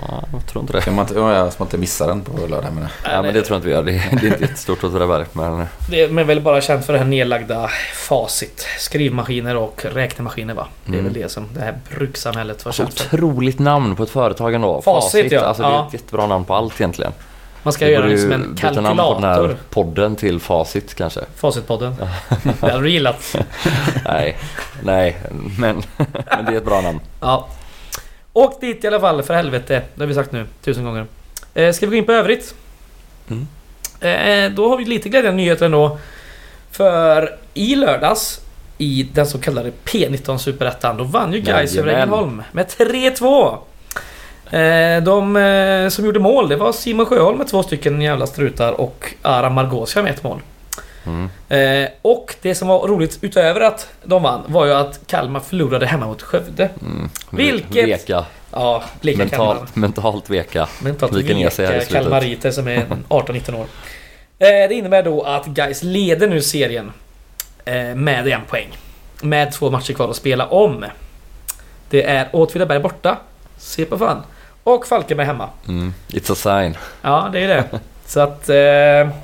Ja, jag tror inte det. Kan man inte, ja, så man inte missar den på lördag menar jag. Ja, men det tror jag inte vi gör. Det är, det är inte jättestort Åtvidaberg. Men Det är men väl bara känt för det här nedlagda facit. Skrivmaskiner och räknemaskiner va? Det är Mm. väl det som det här brukssamhället var känt för. otroligt namn på ett företag ändå. Facit, ja. Alltså, det är Ja. ett jättebra namn på allt egentligen. Man ska göra det som ju en byta namn på den här kalkylator. podden till Facit kanske. Facitpodden. <laughs> Det hade du gillat. <laughs> nej, nej, men, men det är ett bra namn. Ja. Åk dit i alla fall för helvete. Det har vi sagt nu tusen gånger. Eh, ska vi gå in på övrigt? Mm. Eh, då har vi lite glädjande nyheter ändå. För i lördags i den så kallade P19 Superettan då vann ju Gais över. Ängelholm med 3-2. Eh, de eh, som gjorde mål det var Simon Sjöholm med två stycken jävla strutar och Aram Margosia med ett mål. Mm. Eh, och det som var roligt utöver att de vann var ju att Kalmar förlorade hemma mot Skövde. Mm. Vilket- Veka. Ja, bleka Kalmar. Mentalt, mentalt veka. Mentalt Viker ner sig här i veka slutet. kalmariter som är <laughs> 18-19 år. Eh, det innebär då att Guys leder nu serien eh, med en poäng. Med två matcher kvar att spela om. Det är Åtvidaberg borta. Se på fan. Och Falkenberg hemma. Mm. It's a sign. Ja, det är det. <laughs> Så att... Eh,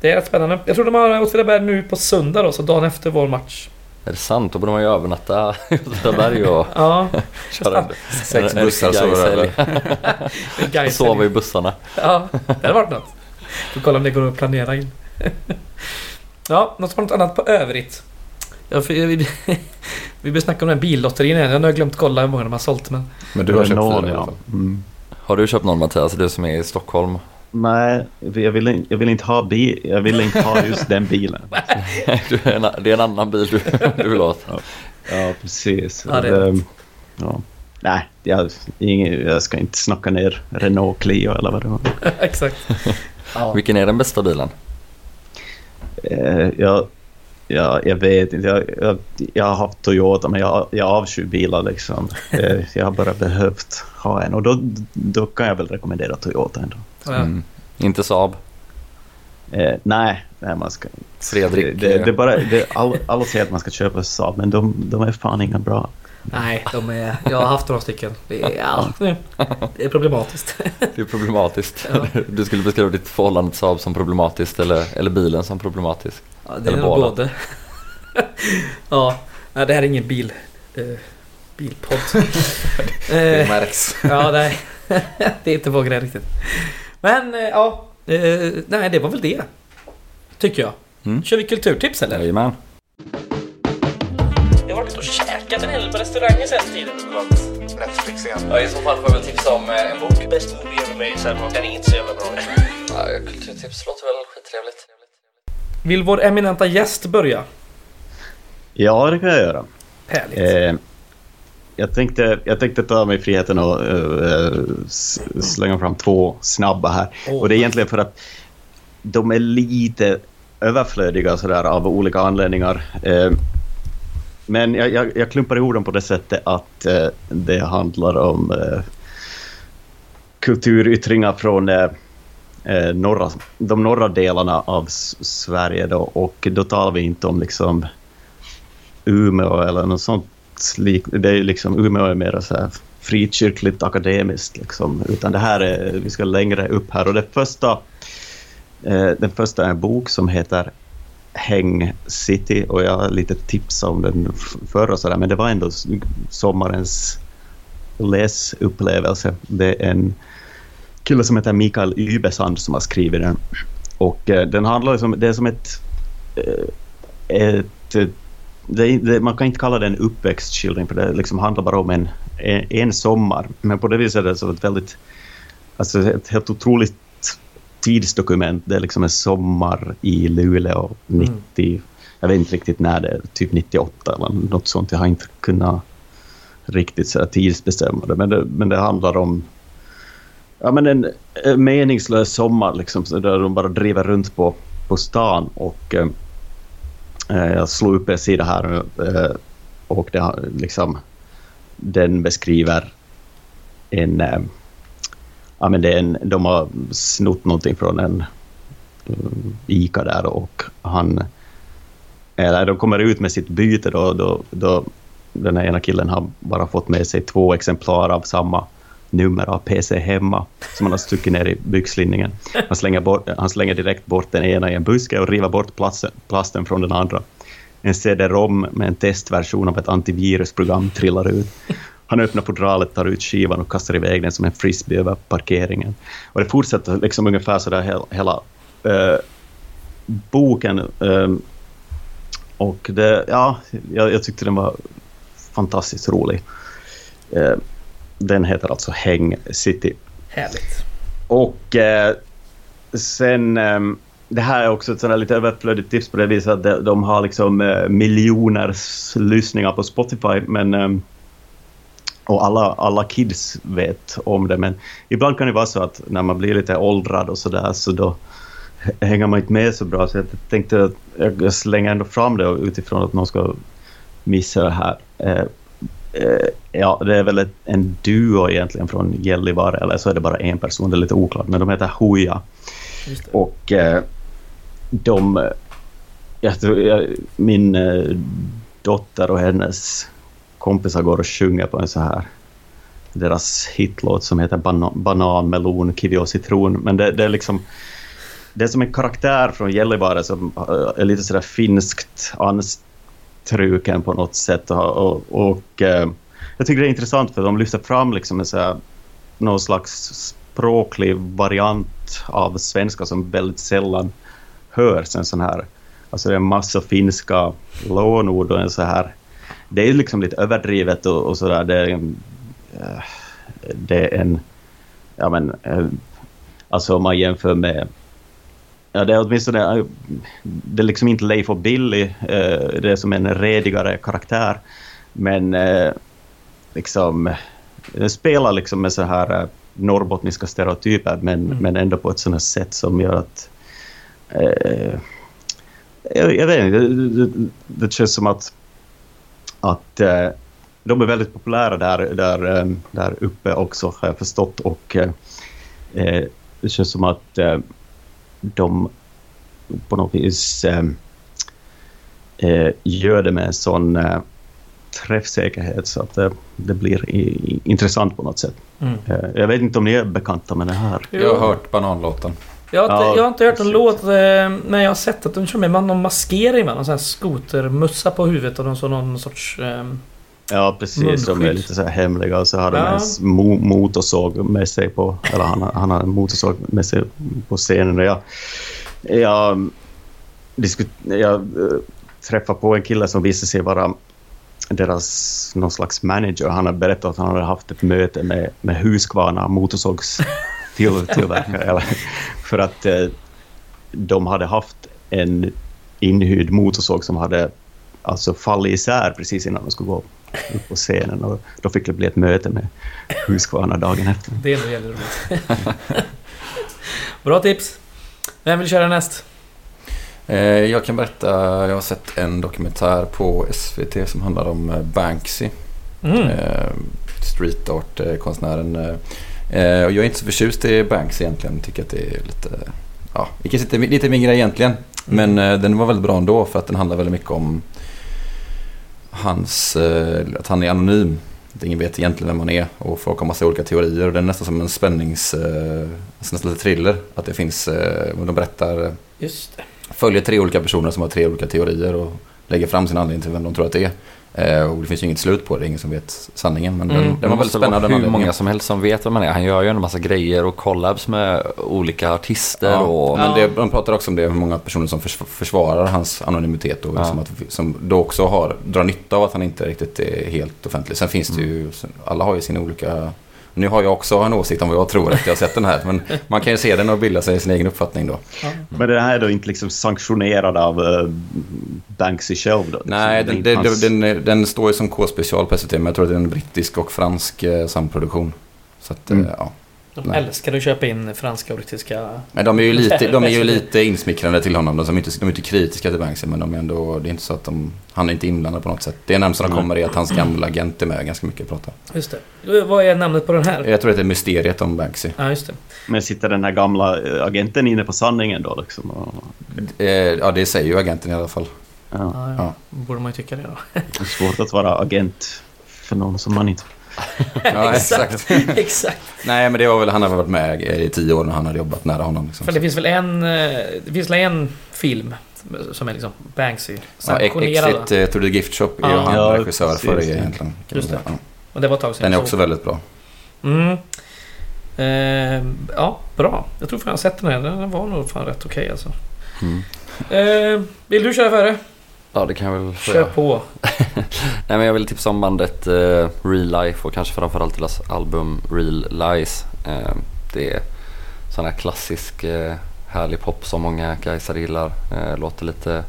det är rätt spännande. Jag tror de har Åtvidaberg nu på söndag då, så dagen efter vår match. Är det sant? Då borde man ju övernatta i Åtvidaberg och <laughs> Ja, <laughs> köra Sex bussar sover Gais. Sova i bussarna. Ja, det hade varit något. Får kolla om det går att planera in. Ja, något, annat på övrigt. Ja, för, vi, började snacka om den här billotterin igen. Jag har glömt kolla hur många de har sålt men... Men du har köpt någon, fyra ja. fall. Mm. Har du köpt någon Mattias? Du som är i Stockholm? Nej, jag vill, jag vill inte ha bil. Jag vill inte ha just den bilen. <laughs> Det är en annan bil du, du vill åt. Ja, precis. Ja, det Ehm, ja. Nej, jag, ingen, jag ska inte snacka ner Renault Clio eller vad det var. <laughs> Exakt. Ja. Vilken är den bästa bilen? Eh, jag, jag, jag vet inte. Jag, jag, jag har haft Toyota men jag, jag avskyr bilar liksom. <laughs> Eh, jag har bara behövt ha en och då, då kan jag väl rekommendera Toyota ändå. Ja. Mm. Inte Saab? Eh, nej, nej, man ska Fredrik? Det, det, bara, det, all, alla säger att man ska köpa Saab men de, de är fan inga bra. Nej, de är... Jag har haft några stycken. Det är, ja, det är problematiskt. <laughs> Det är problematiskt. Ja. Du skulle beskriva ditt förhållande till Saab som problematiskt eller, eller bilen som problematisk. Ja, det är Eller nog båda. både. <laughs> ja, nej, det här är ingen bil... Eh, bilpodd. <laughs> Det eh, märks. <laughs> ja, nej. det är inte vår grej riktigt. Men, eh, ja. Eh, nej, det var väl det. Tycker jag. Mm. Kör vi kulturtips eller? Jajamän. Jag har varit och käkat en hel del på restauranger sen tiden. Netflix igen. Ja, I så fall får jag väl tipsa om en bok. Best movie ever made, sen den är inte så jävla bra. Ja, kulturtips låter väl skittrevligt. Vill vår eminenta gäst börja? Ja, det kan jag göra. Härligt. Eh, jag, tänkte, jag tänkte ta mig friheten eh, s- slänga fram två snabba här. Åh. Och det är egentligen för att de är lite överflödiga sådär av olika anledningar. Eh, men jag, jag, jag klumpar ihop dem på det sättet att eh, det handlar om eh, kulturyttringar från eh, norra, de norra delarna av Sverige. Då, och då talar vi inte om liksom Umeå eller något sånt. Det är liksom, Umeå är mer så här frikyrkligt akademiskt liksom. Utan det här är, vi ska längre upp här. Och det första, eh, den första är en bok som heter Häng City och jag har lite tips om den förr och sådär men det var ändå sommarens läsupplevelse. Det är en kille som heter Mikael Ybesand som har skrivit den. Och eh, den handlar ju som, det är som ett, eh, ett eh, det, det, man kan inte kalla det en uppväxtskildring för det liksom handlar bara om en, en, sommar. Men på det viset är det så ett väldigt, alltså ett helt otroligt tidsdokument. Det är liksom en sommar i Luleå 90, jag vet inte riktigt när det är, typ 98 eller något sånt. Jag har inte kunnat riktigt så tidsbestämma det. Men, det. men det handlar om ja, men en, en meningslös sommar liksom, där de bara driver runt på, på stan. Och, eh, eh jag slog upp en sida här eh, och det, liksom, den beskriver en... Eh, ja, men det är en, de har snott någonting från en um, ICA där och han... Eller de kommer ut med sitt byte då, då, då den här ena killen har bara fått med sig två exemplar av samma nummer av PC hemma som han har stuckit ner i byxlinningen. Han slänger, bort, han slänger direkt bort den ena i en buske och river bort plasten, plasten från den andra. En CD-ROM med en testversion av ett antivirusprogram trillar ut. Han öppnar fodralet, tar ut skivan och kastar iväg den som en frisbee över parkeringen. Och det fortsätter liksom ungefär så där hela, hela eh, boken. eh, och det, ja, jag, jag tyckte den var fantastiskt rolig. Eh, den heter alltså Häng City. Härligt. Och eh, sen, eh, det här är också ett sånt lite överflödigt tips på det viset att de, de har liksom eh, miljoners lyssningar på Spotify, men eh, och alla, alla kids vet om det, men ibland kan det vara så att när man blir lite åldrad och sådär så då hänger man inte med så bra, så jag tänkte att jag slänger ändå fram det utifrån att någon ska missa det här. Eh, ja, det är väl en duo egentligen från Gällivare, eller så är det bara en person, det är lite oklart, men de heter det. Och eh, de... Jag tror, jag, min eh, dotter och hennes kompisar går och sjunger på en så här deras hitlåt som heter Bana, Banan, melon, kiwi och citron. Men det, det är liksom... Det är som en karaktär från Gällivare som är lite sådär finskt truken på något sätt. Och, och, och eh, jag tycker det är intressant för de lyfter fram liksom en så här, någon slags språklig variant av svenska som väldigt sällan hörs. En sån här, alltså det är en massa finska lånord och en så här... Det är liksom lite överdrivet och, och sådär. Det är, en, eh, det är en... Ja men... eh, Alltså om man jämför med... Ja, det är åtminstone... eh, Det är liksom inte Leif och Billy. eh, Det är som en redigare karaktär. Men eh, liksom... Den spelar liksom med så här eh, norrbottniska stereotyper men, Mm. men ändå på ett sådant sätt som gör att... Eh, jag, jag vet inte, det, det, det känns som att, att eh, de är väldigt populära där, där, eh, där uppe också har jag förstått och eh, det känns som att de på något vis eh, eh, gör det med en sån eh, träffsäkerhet så att det, det blir i, i, intressant på något sätt. Mm. Eh, jag vet inte om ni är bekanta med det här. Jag har hört bananlåten. Jag har, inte, Ja, jag har inte hört precis. låt, eh, men jag har sett att de kör med någon maskering va? Någon sån här skotermussa på huvudet och någon, så någon sorts... ehm, Ja, precis. De är lite så här hemliga och så har de Ja. en mo motorsåg med sig på... Eller han, han har en motorsåg med sig på scenen. Och jag, jag, diskut, jag eh, träffade på en kille som visade sig vara deras någon slags manager. Han har berättat att han hade haft ett möte med, med Husqvarna motorsågstillverkare. <laughs> eller, för att eh, de hade haft en inhyrd motorsåg som hade alltså fallit isär precis innan de skulle gå upp på scenen. Och då fick det bli ett möte med Husqvarna dagen efter. Det är nog jävligt roligt. <laughs> Bra tips. Vem vill köra näst? Eh, Jag kan berätta, jag har sett en dokumentär på SVT som handlar om eh, Banksy. Mm. eh, street art-konstnären. jag är inte så förtjust i Banks egentligen. Tycker att det är lite, ja, vilket inte är lite min grej egentligen. Men eh, den var väldigt bra ändå för att den handlar väldigt mycket om hans, eh, att han är anonym. Ingen vet egentligen vem han är och folk har massa olika teorier. Och den är nästan som en spännings, eh, nästan lite thriller. Att det finns, eh, de berättar, Just det. följer tre olika personer som har tre olika teorier och lägger fram sin anledning till vem de tror att det är. Eh, och det finns ju inget slut på det, ingen som vet sanningen. Men Mm. den, den Det var väldigt spännande. den hur många som helst som vet vem han är. Han gör ju en massa grejer och collabs med olika artister Ja, och... men det, de pratar också om det, hur många personer som förs- försvarar hans anonymitet och Ja. som, att, som då också har, drar nytta av att han inte riktigt är helt offentlig. Sen finns det ju, alla har ju sina olika... Nu har jag också en åsikt om vad jag tror efter jag har sett den här, men man kan ju se den och bilda sig sin egen uppfattning då. Ja. Men det här är då inte liksom sanktionerad av uh, Banksy själv då? Liksom. Nej, den, den, hans- den, den, den står ju som K-special på SVT, men jag tror att det är en brittisk och fransk eh, samproduktion. Så att, Mm. eh, ja. De Nej. älskar att köpa in franska och brittiska... Men de är ju lite, de är ju lite insmickrande till honom. De är inte, de är inte kritiska till Banksy, men de är ändå, det är inte så att de, han är inte inblandad på något sätt. Det närmsta de kommer är att hans gamla agent är med ganska mycket och pratar. Just det. Vad är namnet på den här? Jag tror att det är mysteriet om Banksy. Ja, just det. Men sitter den här gamla eh, agenten inne på sanningen då liksom? Och... Eh, ja, det säger ju agenten i alla fall. Ja. Ja, ja. Ja. Borde man ju tycka det då. Det är svårt att vara agent för någon som man inte... Ja, <laughs> exakt. <laughs> Exakt. Nej, men det var väl, han har varit med i tio år när han hade jobbat nära honom. Liksom. För det finns väl en, eh, det finns väl en film som är liksom Banksy Ja, sanktionerad. va? Exit eh, to the Gift Shop är ju Ja. han Ja, regissör för precis. egentligen. Just man säga. Och det var ett tag Ja. sedan. Den är också väldigt bra. Mm. Eh, ja, bra. Jag tror fan jag har sett den här. Den var nog fan rätt okej alltså. Mm. Eh, vill du köra före? Ja, det kan jag väl få Kör på. <laughs> Nej men jag vill tipsa om bandet eh, Real Life och kanske framförallt deras album Real Lies. Eh, det är sån här klassisk eh, härlig pop som många guysare gillar. Eh, låter lite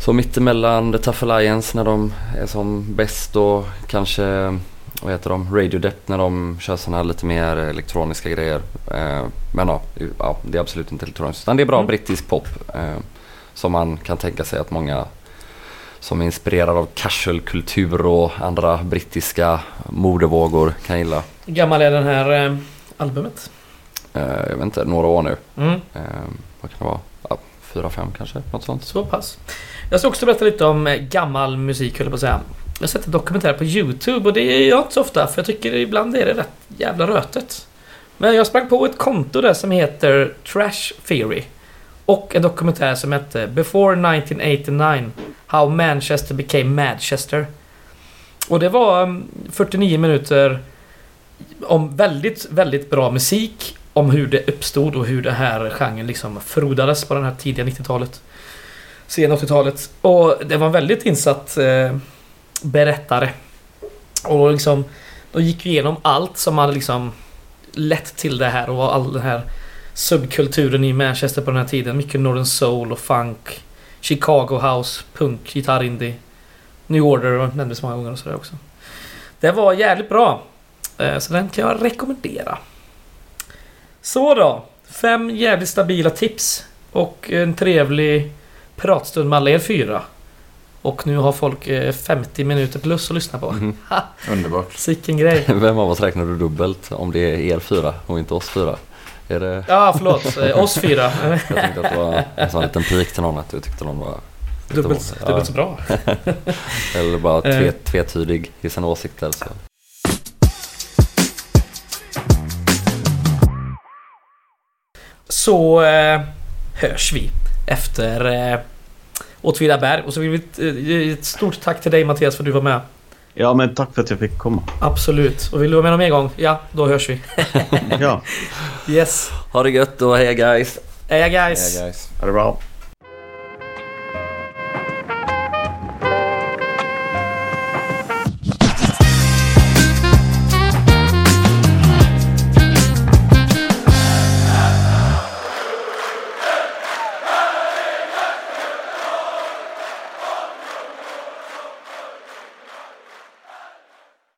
så mittemellan The Tough Alliance när de är som bäst och kanske vad heter de? Radio Dept när de kör såna här lite mer elektroniska grejer. Eh, men ja, ja, det är absolut inte elektroniskt utan det är bra Mm. brittisk pop. Som man kan tänka sig att många som är inspirerad av casual-kultur och andra brittiska modevågor kan gilla. Hur gammal är den här eh, albumet? Eh, jag vet inte, några år nu. Mm, Eh, vad kan det vara? Ja, fyra, fem kanske, något sånt. så pass. Jag ska också berätta lite om eh, gammal musik höll jag på att säga. Jag har sett en dokumentär på YouTube och det är jag inte så ofta för jag tycker ibland är det rätt jävla rötet. Men jag sprang på ett konto där som heter Trash Theory. Och en dokumentär som hette Before 1989 How Manchester Became Manchester. Och det var mm, 49 minuter om väldigt, väldigt bra musik. Om hur det uppstod och hur det här genren liksom frodades på det här tidiga 90-talet. Sena 80-talet. Och det var en väldigt insatt eh, berättare. Och liksom de gick ju igenom allt som hade liksom lett till det här och all den här subkulturen i Manchester på den här tiden. Mycket Northern Soul och funk. Chicago House, punk, gitarrindie. New Order nämndes många gånger och sådär också. Det var jävligt bra. Eh, Så den kan jag rekommendera. Så då. Fem jävligt stabila tips. Och en trevlig pratstund med alla er fyra. Och nu har folk eh, 50 minuter plus att lyssna på. Mhm. <laughs> Underbart. Sicken grej. <laughs> Vem av oss räknar du dubbelt om det är er fyra och inte oss fyra? Är det... Ja, förlåt. Eh, Oss fyra. <laughs> Jag tänkte att det var en sån liten pik till någon att du tyckte någon var... Dubbelt, Ja. dubbelt så bra. <laughs> Eller bara tve, Eh. tvetydig i sina åsikter. Så. Så eh, hörs vi efter eh, Åtvidaberg. Och så vill vi ge ett stort tack till dig Mattias för att du var med. Ja, men tack för att jag fick komma. Absolut. Och vill du vara med någon mer gång? Ja, då hörs vi. <laughs> Ja, Yes. Ha det gött och heja guys! Heja guys! Yeah, guys. ha det bra.